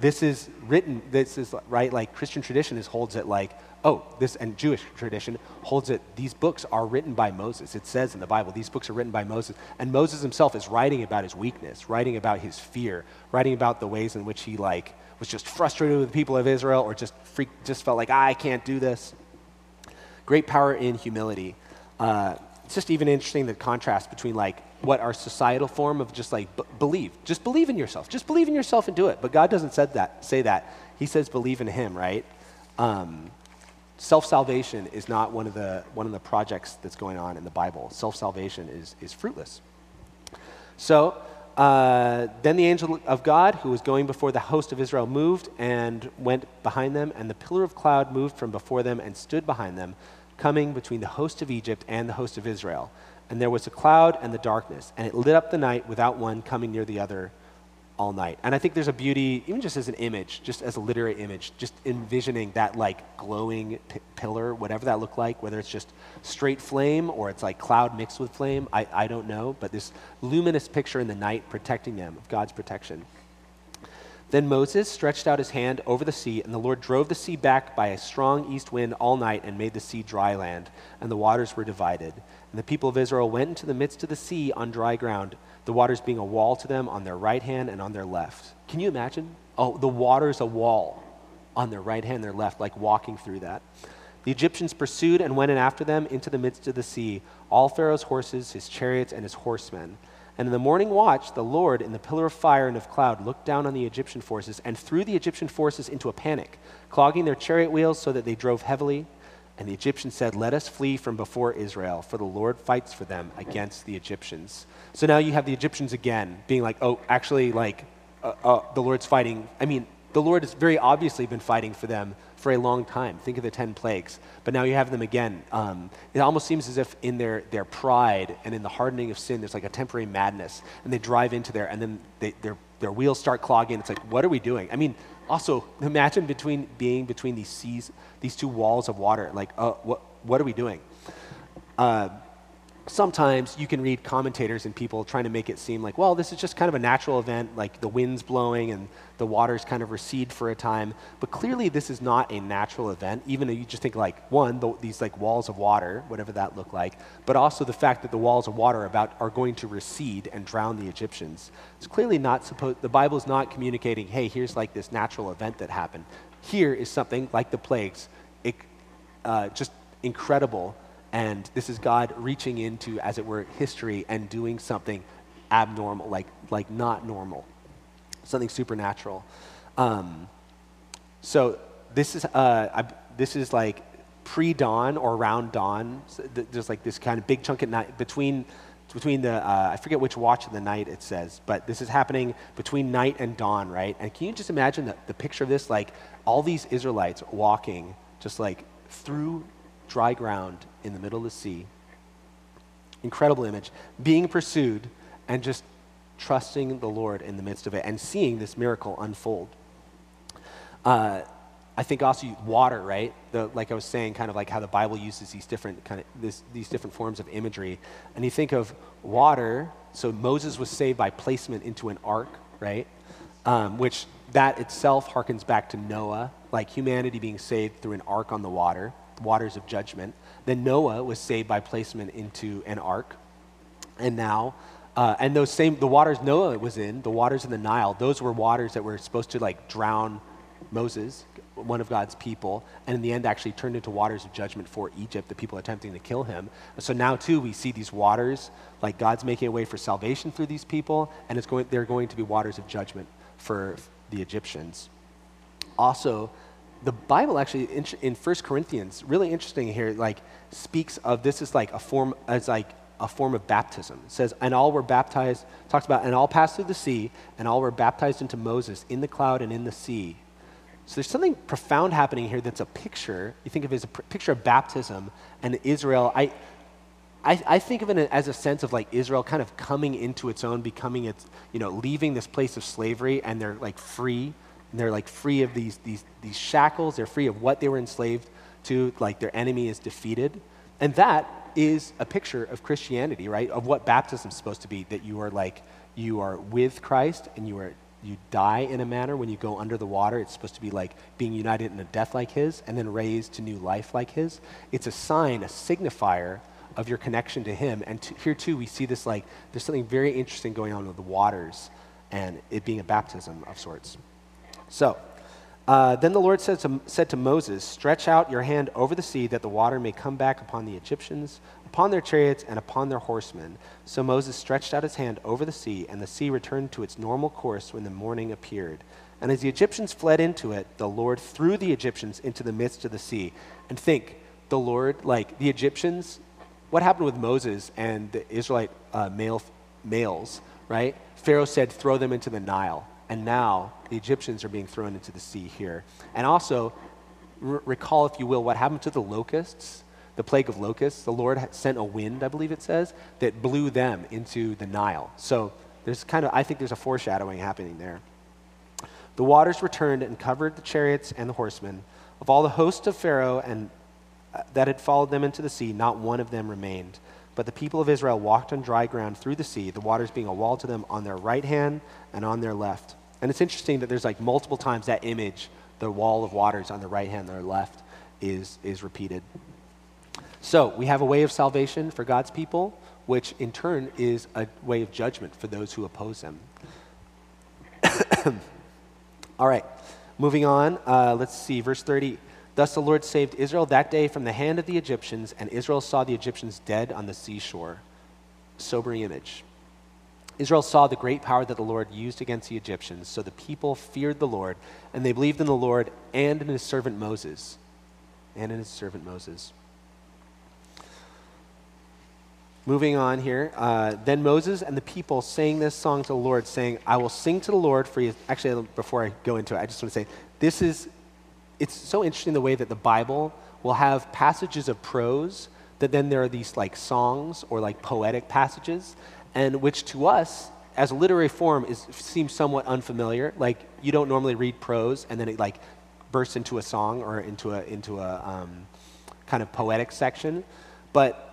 this is written, this is, right? Like, Christian tradition is, holds it like, oh, this, and Jewish tradition holds it, these books are written by Moses. It says in the Bible, these books are written by Moses. And Moses himself is writing about his weakness, writing about his fear, writing about the ways in which he, like, was just frustrated with the people of Israel or just freak, just felt like, ah, I can't do this great power in humility. Uh, it's just even interesting the contrast between like what our societal form of just like b- believe, just believe in yourself, just believe in yourself and do it. But God doesn't said that, say that. He says believe in Him, right? Um, Self salvation is not one of the one of the projects that's going on in the Bible. Self salvation is is fruitless. So. Uh, then the angel of God, who was going before the host of Israel, moved and went behind them, and the pillar of cloud moved from before them and stood behind them, coming between the host of Egypt and the host of Israel. And there was a cloud and the darkness, and it lit up the night without one coming near the other all night. And I think there's a beauty, even just as an image, just as a literary image, just envisioning that like glowing p- pillar, whatever that looked like, whether it's just straight flame or it's like cloud mixed with flame, I, I don't know. But this luminous picture in the night protecting them, of God's protection. Then Moses stretched out his hand over the sea, and the Lord drove the sea back by a strong east wind all night and made the sea dry land, and the waters were divided. And the people of Israel went into the midst of the sea on dry ground, the waters being a wall to them on their right hand and on their left. Can you imagine? Oh, the waters a wall on their right hand and their left, like walking through that. The Egyptians pursued and went in after them into the midst of the sea, all Pharaoh's horses, his chariots, and his horsemen. And in the morning watch, the Lord, in the pillar of fire and of cloud, looked down on the Egyptian forces and threw the Egyptian forces into a panic, clogging their chariot wheels so that they drove heavily. And the Egyptians said, Let us flee from before Israel, for the Lord fights for them against the Egyptians. So now you have the Egyptians again being like, Oh, actually, like, uh, uh, the Lord's fighting. I mean, the Lord has very obviously been fighting for them for a long time. Think of the 10 plagues. But now you have them again. Um, it almost seems as if in their, their pride and in the hardening of sin, there's like a temporary madness. And they drive into there, and then they, their, their wheels start clogging. It's like, what are we doing? I mean, also, imagine between being between these seas, these two walls of water. Like, uh, what, what are we doing? Uh, sometimes you can read commentators and people trying to make it seem like, well, this is just kind of a natural event, like the wind's blowing and the waters kind of recede for a time. But clearly, this is not a natural event, even though you just think like, one, the, these like walls of water, whatever that looked like, but also the fact that the walls of water are, about, are going to recede and drown the Egyptians. It's clearly not supposed, the Bible is not communicating, hey, here's like this natural event that happened. Here is something like the plagues, it, uh, just incredible and this is God reaching into, as it were, history and doing something abnormal, like, like not normal, something supernatural. Um, so this is, uh, I, this is like pre-dawn or around dawn. So th- there's like this kind of big chunk at night between, between the, uh, I forget which watch of the night it says, but this is happening between night and dawn, right? And can you just imagine the, the picture of this? Like all these Israelites walking just like through dry ground in the middle of the sea. Incredible image. Being pursued and just trusting the Lord in the midst of it and seeing this miracle unfold. Uh, I think also water, right? The, like I was saying, kind of like how the Bible uses these different kind of this, these different forms of imagery. And you think of water. So Moses was saved by placement into an ark, right? Um, which that itself harkens back to Noah, like humanity being saved through an ark on the water waters of judgment. Then Noah was saved by placement into an ark. And now, uh, and those same, the waters Noah was in, the waters in the Nile, those were waters that were supposed to like drown Moses, one of God's people, and in the end actually turned into waters of judgment for Egypt, the people attempting to kill him. So now, too, we see these waters, like God's making a way for salvation through these people, and it's going, they're going to be waters of judgment for the Egyptians. Also, the Bible actually in, in 1 Corinthians, really interesting here, like speaks of this as like a form as like a form of baptism. It says, and all were baptized, talks about, and all passed through the sea, and all were baptized into Moses in the cloud and in the sea. So there's something profound happening here that's a picture. You think of it as a picture of baptism and Israel. I, I, I, think of it as a sense of like Israel kind of coming into its own, becoming its, you know, leaving this place of slavery, and they're like free. And they're like free of these, these, these shackles. They're free of what they were enslaved to. Like their enemy is defeated. And that is a picture of Christianity, right? Of what baptism is supposed to be that you are like, you are with Christ and you are you die in a manner when you go under the water. It's supposed to be like being united in a death like his and then raised to new life like his. It's a sign, a signifier of your connection to him. And to, here too, we see this like there's something very interesting going on with the waters and it being a baptism of sorts. So, uh, then the Lord said to, said to Moses, Stretch out your hand over the sea that the water may come back upon the Egyptians, upon their chariots, and upon their horsemen. So Moses stretched out his hand over the sea, and the sea returned to its normal course when the morning appeared. And as the Egyptians fled into it, the Lord threw the Egyptians into the midst of the sea. And think, the Lord, like the Egyptians, what happened with Moses and the Israelite uh, male, males, right? Pharaoh said, throw them into the Nile. And now the Egyptians are being thrown into the sea here. And also, r- recall, if you will, what happened to the locusts, the plague of locusts. The Lord sent a wind, I believe it says, that blew them into the Nile. So there's kind of, I think there's a foreshadowing happening there. The waters returned and covered the chariots and the horsemen. Of all the host of Pharaoh and uh, that had followed them into the sea, not one of them remained. But the people of Israel walked on dry ground through the sea, the waters being a wall to them on their right hand and on their left. And it's interesting that there's like multiple times that image, the wall of waters on the right hand and the left, is, is repeated. So we have a way of salvation for God's people, which in turn is a way of judgment for those who oppose him. All right, moving on. Uh, let's see, verse 30. Thus the Lord saved Israel that day from the hand of the Egyptians, and Israel saw the Egyptians dead on the seashore. Sobering image. Israel saw the great power that the Lord used against the Egyptians, so the people feared the Lord, and they believed in the Lord and in his servant Moses. And in his servant Moses. Moving on here, uh, then Moses and the people sang this song to the Lord, saying, I will sing to the Lord for you. Actually, before I go into it, I just want to say this is, it's so interesting the way that the Bible will have passages of prose that then there are these like songs or like poetic passages and which to us, as a literary form, is, seems somewhat unfamiliar. Like you don't normally read prose and then it like bursts into a song or into a into a um, kind of poetic section, but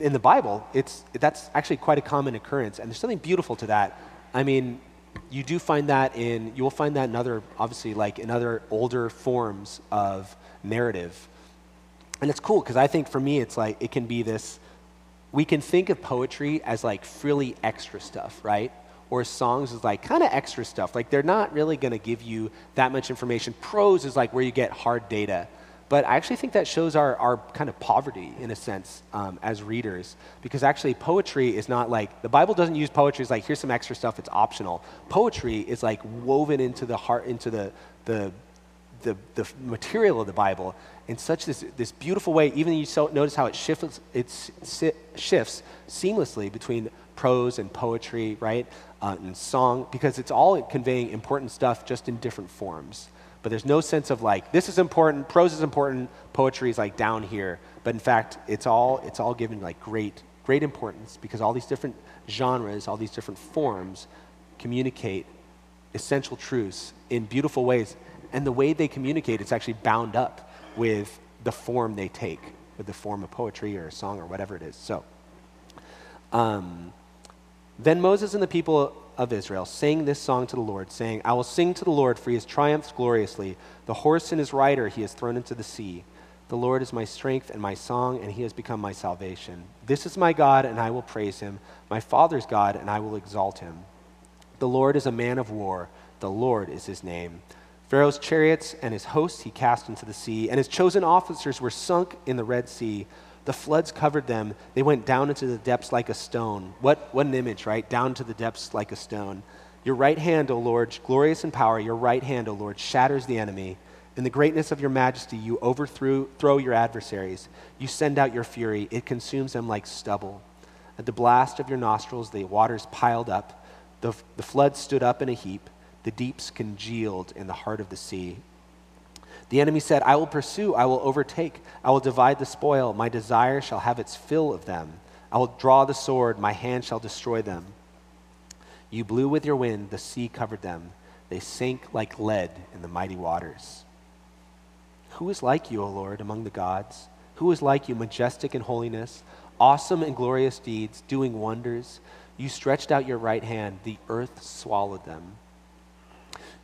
in the Bible, it's that's actually quite a common occurrence, and there's something beautiful to that. I mean, you do find that in you will find that in other obviously like in other older forms of narrative, and it's cool because I think for me it's like it can be this we can think of poetry as like frilly extra stuff, right? Or songs as like kind of extra stuff. Like they're not really going to give you that much information. Prose is like where you get hard data. But I actually think that shows our, our kind of poverty, in a sense, um, as readers. Because actually, poetry is not like, the Bible doesn't use poetry as like, here's some extra stuff, it's optional. Poetry is like woven into the heart, into the, the, the, the material of the Bible in such this, this beautiful way. Even you so, notice how it shifts, it shifts seamlessly between prose and poetry, right, uh, and song, because it's all conveying important stuff just in different forms. But there's no sense of like this is important, prose is important, poetry is like down here. But in fact, it's all it's all given like great great importance because all these different genres, all these different forms communicate essential truths in beautiful ways. And the way they communicate, it's actually bound up with the form they take, with the form of poetry or a song or whatever it is. So, um, then Moses and the people of Israel sang this song to the Lord, saying, I will sing to the Lord, for he has triumphed gloriously. The horse and his rider he has thrown into the sea. The Lord is my strength and my song, and he has become my salvation. This is my God, and I will praise him, my father's God, and I will exalt him. The Lord is a man of war, the Lord is his name. Pharaoh's chariots and his hosts he cast into the sea, and his chosen officers were sunk in the Red Sea. The floods covered them. They went down into the depths like a stone. What, what an image, right? Down to the depths like a stone. Your right hand, O Lord, glorious in power, your right hand, O Lord, shatters the enemy. In the greatness of your majesty, you overthrow throw your adversaries. You send out your fury, it consumes them like stubble. At the blast of your nostrils, the waters piled up. The, the flood stood up in a heap. The deeps congealed in the heart of the sea. The enemy said, I will pursue, I will overtake, I will divide the spoil. My desire shall have its fill of them. I will draw the sword, my hand shall destroy them. You blew with your wind, the sea covered them. They sank like lead in the mighty waters. Who is like you, O Lord, among the gods? Who is like you, majestic in holiness, awesome in glorious deeds, doing wonders? You stretched out your right hand, the earth swallowed them.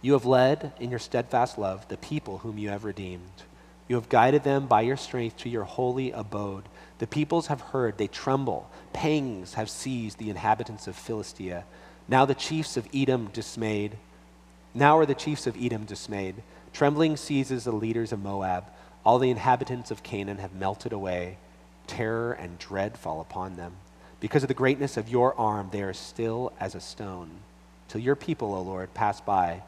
You have led in your steadfast love the people whom you have redeemed. You have guided them by your strength to your holy abode. The peoples have heard, they tremble. Pangs have seized the inhabitants of Philistia. Now the chiefs of Edom dismayed. Now are the chiefs of Edom dismayed. Trembling seizes the leaders of Moab. All the inhabitants of Canaan have melted away. Terror and dread fall upon them. Because of the greatness of your arm, they are still as a stone. Till your people, O Lord, pass by.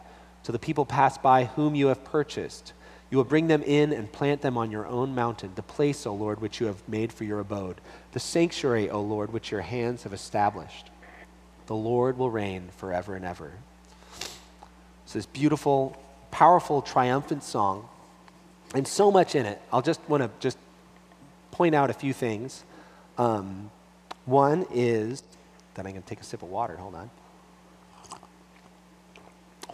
Till the people pass by whom you have purchased. You will bring them in and plant them on your own mountain, the place, O Lord, which you have made for your abode, the sanctuary, O Lord, which your hands have established. The Lord will reign forever and ever. It's this beautiful, powerful, triumphant song, and so much in it. I'll just want to just point out a few things. Um, one is that I'm going to take a sip of water. Hold on.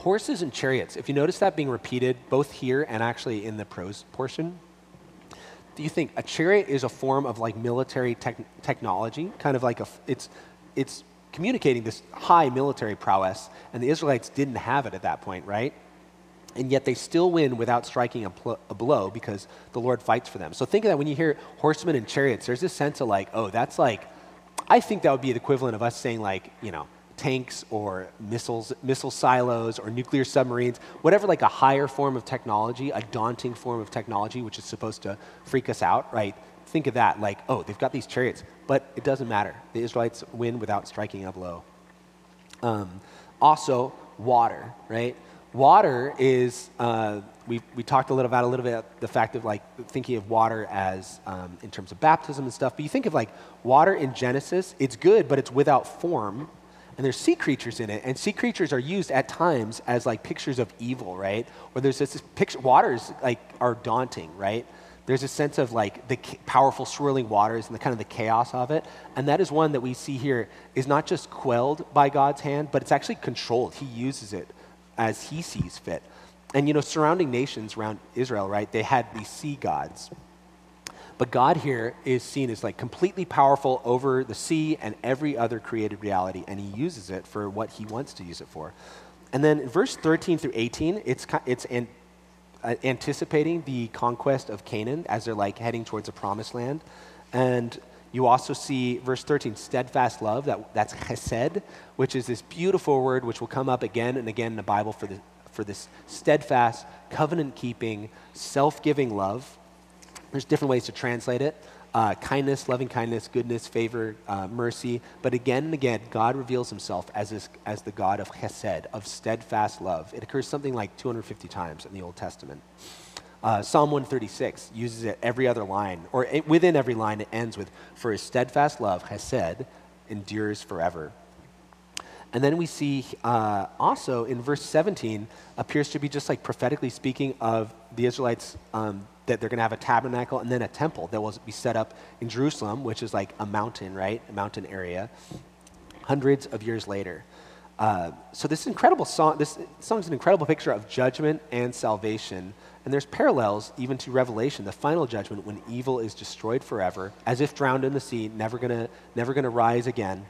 Horses and chariots. If you notice that being repeated both here and actually in the prose portion, do you think a chariot is a form of like military technology? Kind of like a, it's, it's communicating this high military prowess, and the Israelites didn't have it at that point, right? And yet they still win without striking a, pl- a, blow because the Lord fights for them. So think of that when you hear horsemen and chariots, there's this sense of like, oh, that's like, I think that would be the equivalent of us saying like, you know, tanks or missiles, missile silos or nuclear submarines, whatever like a higher form of technology, a daunting form of technology, which is supposed to freak us out, right? Think of that like, oh, they've got these chariots, but it doesn't matter. The Israelites win without striking a blow. Um, also, water, right? Water is, uh, we, we talked a little about a little bit the fact of like thinking of water as um, in terms of baptism and stuff, but you think of like water in Genesis, it's good, but it's without form. And there's sea creatures in it, and sea creatures are used at times as like pictures of evil, right? Or there's this, this picture, waters like are daunting, right? There's a sense of like the powerful swirling waters and the kind of the chaos of it. And that is one that we see here is not just quelled by God's hand, but it's actually controlled. He uses it as he sees fit. And you know, surrounding nations around Israel, right, they had these sea gods. But God here is seen as like completely powerful over the sea and every other created reality, and he uses it for what he wants to use it for. And then verse 13 through 18, it's, it's an, uh, anticipating the conquest of Canaan as they're like heading towards a promised land. And you also see verse 13, steadfast love, that, that's chesed, which is this beautiful word which will come up again and again in the Bible for, the, for this steadfast, covenant keeping, self giving love. There's different ways to translate it uh, kindness, loving kindness, goodness, favor, uh, mercy. But again and again, God reveals himself as, this, as the God of chesed, of steadfast love. It occurs something like 250 times in the Old Testament. Uh, Psalm 136 uses it every other line, or it, within every line, it ends with, For his steadfast love, chesed, endures forever. And then we see uh, also in verse 17 appears to be just like prophetically speaking of the Israelites um, that they're going to have a tabernacle and then a temple that will be set up in Jerusalem, which is like a mountain, right? A mountain area, hundreds of years later. Uh, so this incredible song, this song is an incredible picture of judgment and salvation. And there's parallels even to Revelation, the final judgment when evil is destroyed forever, as if drowned in the sea, never gonna, never gonna rise again.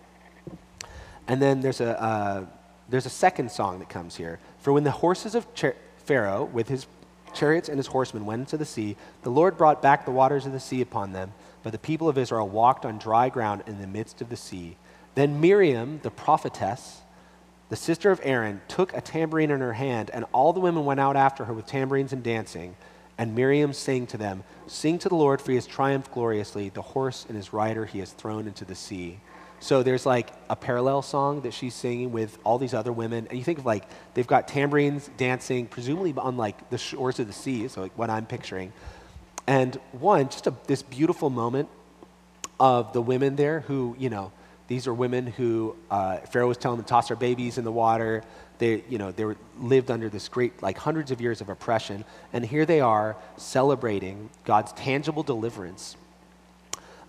And then there's a, uh, there's a second song that comes here. For when the horses of Pharaoh with his chariots and his horsemen went into the sea. The Lord brought back the waters of the sea upon them, but the people of Israel walked on dry ground in the midst of the sea. Then Miriam, the prophetess, the sister of Aaron, took a tambourine in her hand, and all the women went out after her with tambourines and dancing. And Miriam sang to them, Sing to the Lord, for he has triumphed gloriously. The horse and his rider he has thrown into the sea. So there's like a parallel song that she's singing with all these other women. And you think of like, they've got tambourines dancing, presumably on like the shores of the sea, so like what I'm picturing. And one, just a, this beautiful moment of the women there who, you know, these are women who uh, Pharaoh was telling them to toss their babies in the water. They, you know, they were, lived under this great, like hundreds of years of oppression. And here they are celebrating God's tangible deliverance.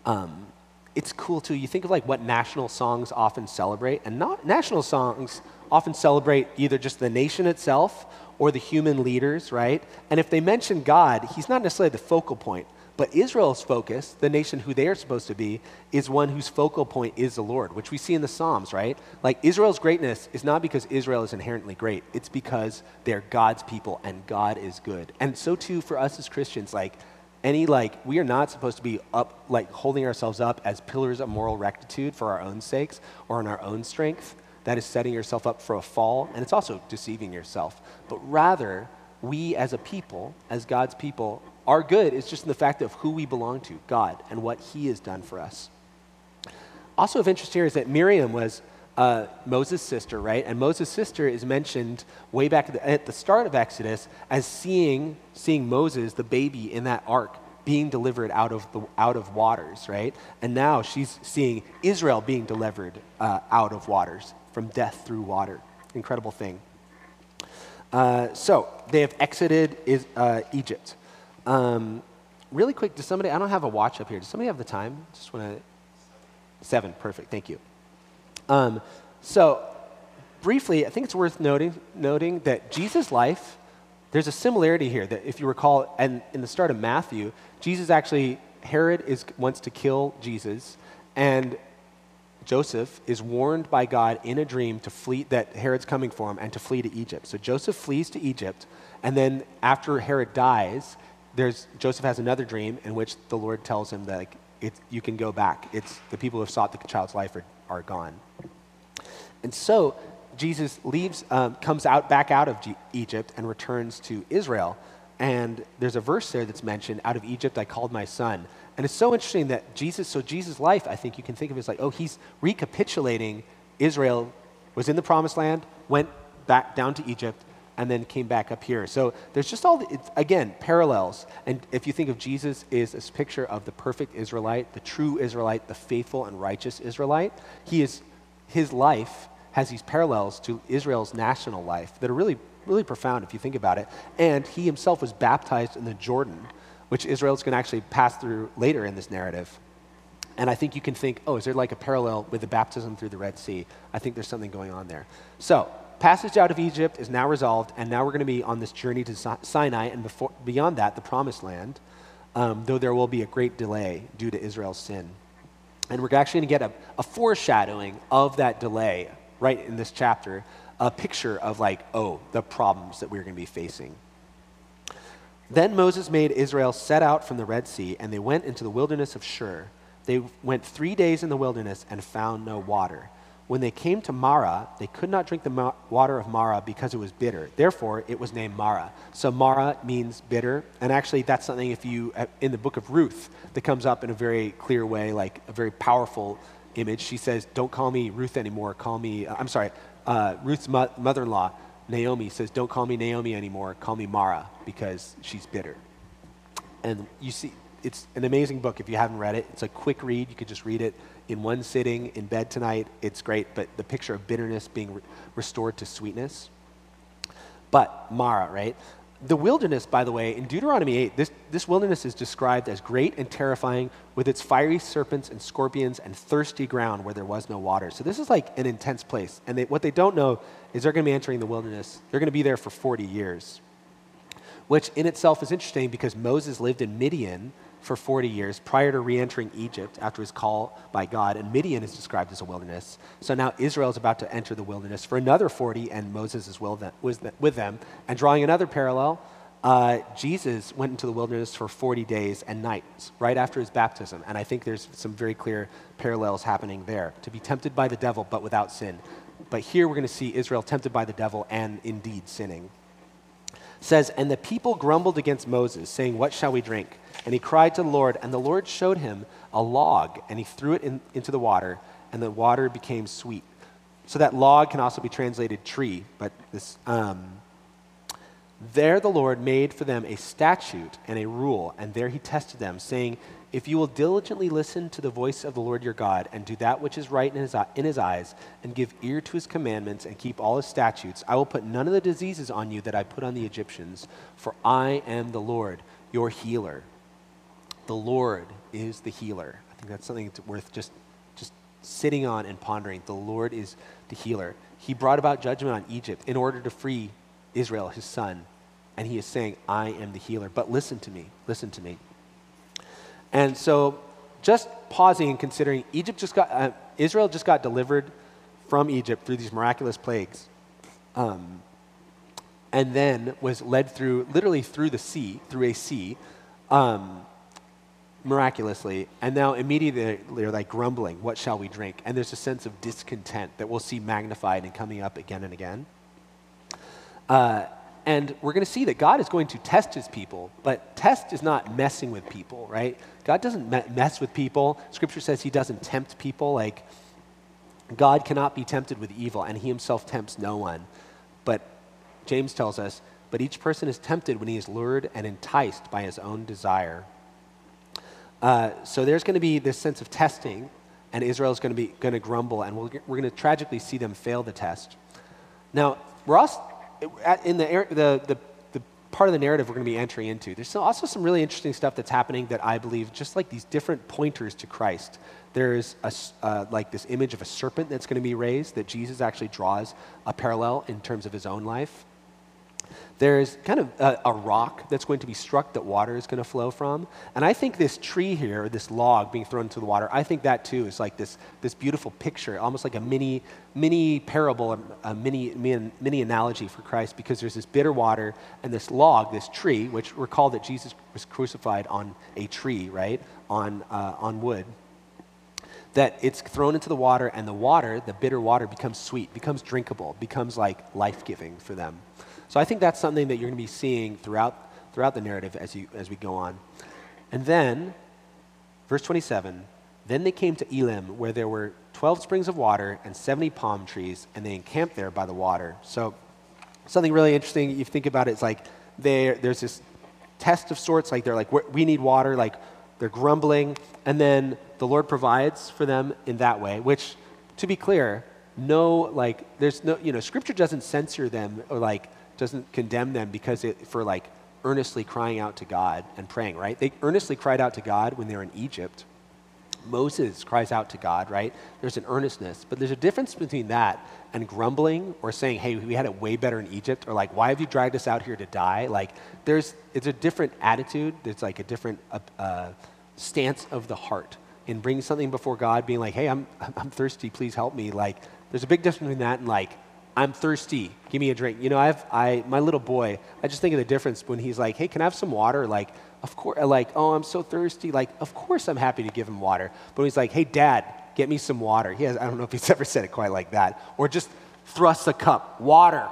Um, it's cool too. You think of like what national songs often celebrate, and not, national songs often celebrate either just the nation itself or the human leaders, right? And if they mention God, he's not necessarily the focal point. But Israel's focus, the nation who they are supposed to be, is one whose focal point is the Lord, which we see in the Psalms, right? Like Israel's greatness is not because Israel is inherently great, it's because they're God's people and God is good. And so too for us as Christians, like any like we are not supposed to be up like holding ourselves up as pillars of moral rectitude for our own sakes or in our own strength. That is setting yourself up for a fall, and it's also deceiving yourself. But rather, we as a people, as God's people, our good is just in the fact of who we belong to, God, and what He has done for us. Also of interest here is that Miriam was uh, Moses' sister, right? And Moses' sister is mentioned way back at the, at the start of Exodus as seeing, seeing Moses, the baby in that ark, being delivered out of, the, out of waters, right? And now she's seeing Israel being delivered uh, out of waters, from death through water. Incredible thing. Uh, so they have exited is, uh, Egypt. Um, really quick, does somebody, I don't have a watch up here. Does somebody have the time? Just want to, seven, perfect, thank you. Um, so, briefly, I think it's worth noting, noting that Jesus' life, there's a similarity here that if you recall, and in the start of Matthew, Jesus actually, Herod is, wants to kill Jesus, and Joseph is warned by God in a dream to flee, that Herod's coming for him and to flee to Egypt. So Joseph flees to Egypt, and then after Herod dies, there's, Joseph has another dream in which the Lord tells him that like, you can go back. It's, the people who have sought the child's life are, are gone. And so Jesus leaves, um, comes out back out of G- Egypt and returns to Israel. And there's a verse there that's mentioned, out of Egypt I called my son. And it's so interesting that Jesus, so Jesus' life, I think you can think of it as like, oh, he's recapitulating Israel was in the promised land, went back down to Egypt, and then came back up here. So there's just all, the, again, parallels. And if you think of Jesus as this picture of the perfect Israelite, the true Israelite, the faithful and righteous Israelite, he is, his life has these parallels to Israel's national life that are really, really profound if you think about it. And he himself was baptized in the Jordan, which Israel is going to actually pass through later in this narrative. And I think you can think, oh, is there like a parallel with the baptism through the Red Sea? I think there's something going on there. So, passage out of Egypt is now resolved, and now we're going to be on this journey to Sinai, and before, beyond that, the promised land, um, though there will be a great delay due to Israel's sin. And we're actually going to get a, a foreshadowing of that delay right in this chapter, a picture of like, oh, the problems that we're going to be facing. Then Moses made Israel set out from the Red Sea, and they went into the wilderness of Shur. They went three days in the wilderness and found no water. When they came to Marah, they could not drink the water of Marah because it was bitter. Therefore, it was named Marah. So Mara means bitter. And actually, that's something if you, uh, in the book of Ruth, that comes up in a very clear way, like a very powerful image. She says, Don't call me Ruth anymore. Call me, uh, I'm sorry, uh, Ruth's mo- mother in law, Naomi, says, Don't call me Naomi anymore. Call me Mara because she's bitter. And you see, it's an amazing book if you haven't read it. It's a quick read. You could just read it in one sitting in bed tonight. It's great, but the picture of bitterness being re- restored to sweetness. But Mara, right? The wilderness, by the way, in Deuteronomy 8, this, this wilderness is described as great and terrifying with its fiery serpents and scorpions and thirsty ground where there was no water. So this is like an intense place. And they, what they don't know is they're going to be entering the wilderness. They're going to be there for 40 years, which in itself is interesting because Moses lived in Midian for 40 years prior to re entering Egypt after his call by God. And Midian is described as a wilderness. So now Israel is about to enter the wilderness for another 40, and Moses is with them. And drawing another parallel, uh, Jesus went into the wilderness for 40 days and nights right after his baptism. And I think there's some very clear parallels happening there. To be tempted by the devil, but without sin. but here we're going to see Israel tempted by the devil and indeed sinning. Says, And the people grumbled against Moses, saying, What shall we drink? And he cried to the Lord, and the Lord showed him a log, and he threw it in, into the water, and the water became sweet. So that log can also be translated tree, but this. Um, there the Lord made for them a statute and a rule, and there he tested them, saying, If you will diligently listen to the voice of the Lord your God, and do that which is right in his, in his eyes, and give ear to his commandments, and keep all his statutes, I will put none of the diseases on you that I put on the Egyptians, for I am the Lord, your healer. The Lord is the healer. I think that's something that's worth just, just sitting on and pondering. The Lord is the healer. He brought about judgment on Egypt in order to free Israel, his son. And he is saying, I am the healer. But listen to me, listen to me. And so, just pausing and considering, Egypt just got, uh, Israel just got delivered from Egypt through these miraculous plagues. Um, and then was led through, literally through the sea, through a sea, um, miraculously. And now immediately they're like grumbling, What shall we drink? And there's a sense of discontent that we'll see magnified and coming up again and again. Uh, and we're going to see that God is going to test his people, but test is not messing with people, right? God doesn't me- mess with people. Scripture says he doesn't tempt people. Like, God cannot be tempted with evil, and he himself tempts no one. But James tells us, but each person is tempted when he is lured and enticed by his own desire. Uh, so there's going to be this sense of testing, and Israel is going to be going to grumble, and we're, we're going to tragically see them fail the test. Now, we're also in the, the, the, the part of the narrative we're going to be entering into. There's also some really interesting stuff that's happening that I believe just like these different pointers to Christ. There's a, uh, like this image of a serpent that's going to be raised that Jesus actually draws a parallel in terms of his own life. There's kind of a, a, rock that's going to be struck that water is going to flow from. And I think this tree here, this log being thrown into the water, I think that too is like this, this beautiful picture, almost like a mini, mini parable, a mini, mini, mini analogy for Christ, because there's this bitter water and this log, this tree, which recall that Jesus was crucified on a tree, right? On, uh, on wood that it's thrown into the water and the water, the bitter water, becomes sweet, becomes drinkable, becomes like life giving for them. So I think that's something that you're going to be seeing throughout, throughout the narrative as, you, as we go on. And then, verse 27 Then they came to Elim, where there were 12 springs of water and 70 palm trees, and they encamped there by the water. So, something really interesting, you think about it, it's like there's this test of sorts, like they're like, we need water, like they're grumbling, and then the Lord provides for them in that way, which, to be clear, no, like, there's no, you know, scripture doesn't censor them or like, doesn't condemn them because it, for like earnestly crying out to God and praying, right? They earnestly cried out to God when they were in Egypt. Moses cries out to God, right? There's an earnestness, but there's a difference between that and grumbling or saying, hey, we had it way better in Egypt, or like, why have you dragged us out here to die? Like, there's, it's a different attitude. There's like a different uh, uh, stance of the heart in bringing something before God, being like, hey, I'm, I'm thirsty, please help me. Like, there's a big difference between that and like, I'm thirsty. Give me a drink. You know, I have I my little boy. I just think of the difference when he's like, "Hey, can I have some water?" Like, of course. Like, "Oh, I'm so thirsty." Like, of course I'm happy to give him water. But he's like, "Hey, Dad, get me some water." He has. I don't know if he's ever said it quite like that, or just thrust a cup water.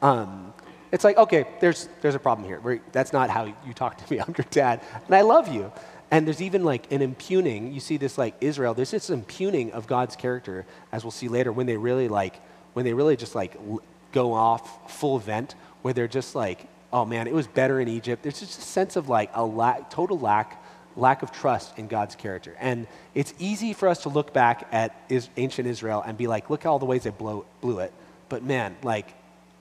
Um, it's like, okay, there's there's a problem here. That's not how you talk to me. I'm your dad, and I love you. And there's even like an impugning. You see this like Israel. There's this impugning of God's character, as we'll see later, when they really like when they really just like go off full vent, where they're just like, oh man, it was better in Egypt. There's just a sense of like a total lack, lack of trust in God's character. And it's easy for us to look back at is, ancient Israel and be like, look at all the ways they blow, blew it. But man, like,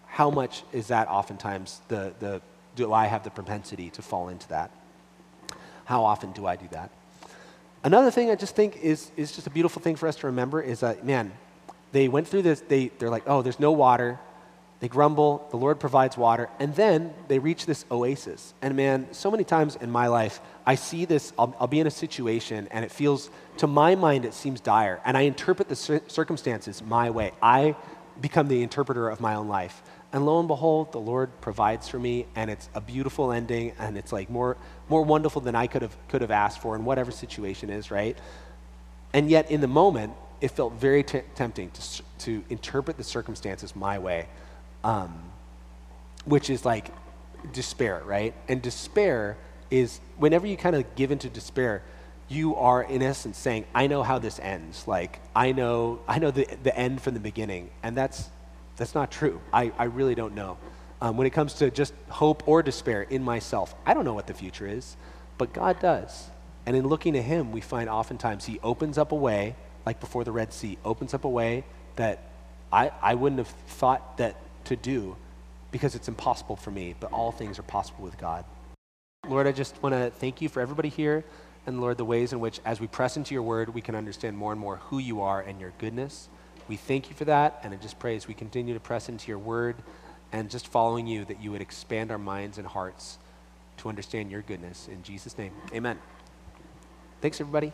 how much is that oftentimes the, the, do I have the propensity to fall into that? How often do I do that? Another thing I just think is, is just a beautiful thing for us to remember is that, man, they went through this, they, they're like, oh, there's no water. They grumble, the Lord provides water, and then they reach this oasis. And man, so many times in my life, I see this, I'll, I'll be in a situation, and it feels, to my mind, it seems dire. And I interpret the circumstances my way. I become the interpreter of my own life. And lo and behold, the Lord provides for me, and it's a beautiful ending, and it's like more, more wonderful than I could have, could have asked for in whatever situation is, right? And yet, in the moment, it felt very t- tempting to, to interpret the circumstances my way, um, which is like despair, right? And despair is whenever you kind of give into despair, you are in essence saying, "I know how this ends. Like I know, I know the the end from the beginning," and that's that's not true. I, I really don't know. Um, when it comes to just hope or despair in myself, I don't know what the future is, but God does. And in looking to Him, we find oftentimes He opens up a way, like before the Red Sea, opens up a way that I, I wouldn't have thought that to do because it's impossible for me, but all things are possible with God. Lord, I just want to thank you for everybody here, and Lord, the ways in which, as we press into your word, we can understand more and more who you are and your goodness. We thank you for that, and I just pray as we continue to press into your word and just following you, that you would expand our minds and hearts to understand your goodness. In Jesus' name, amen. Thanks, everybody.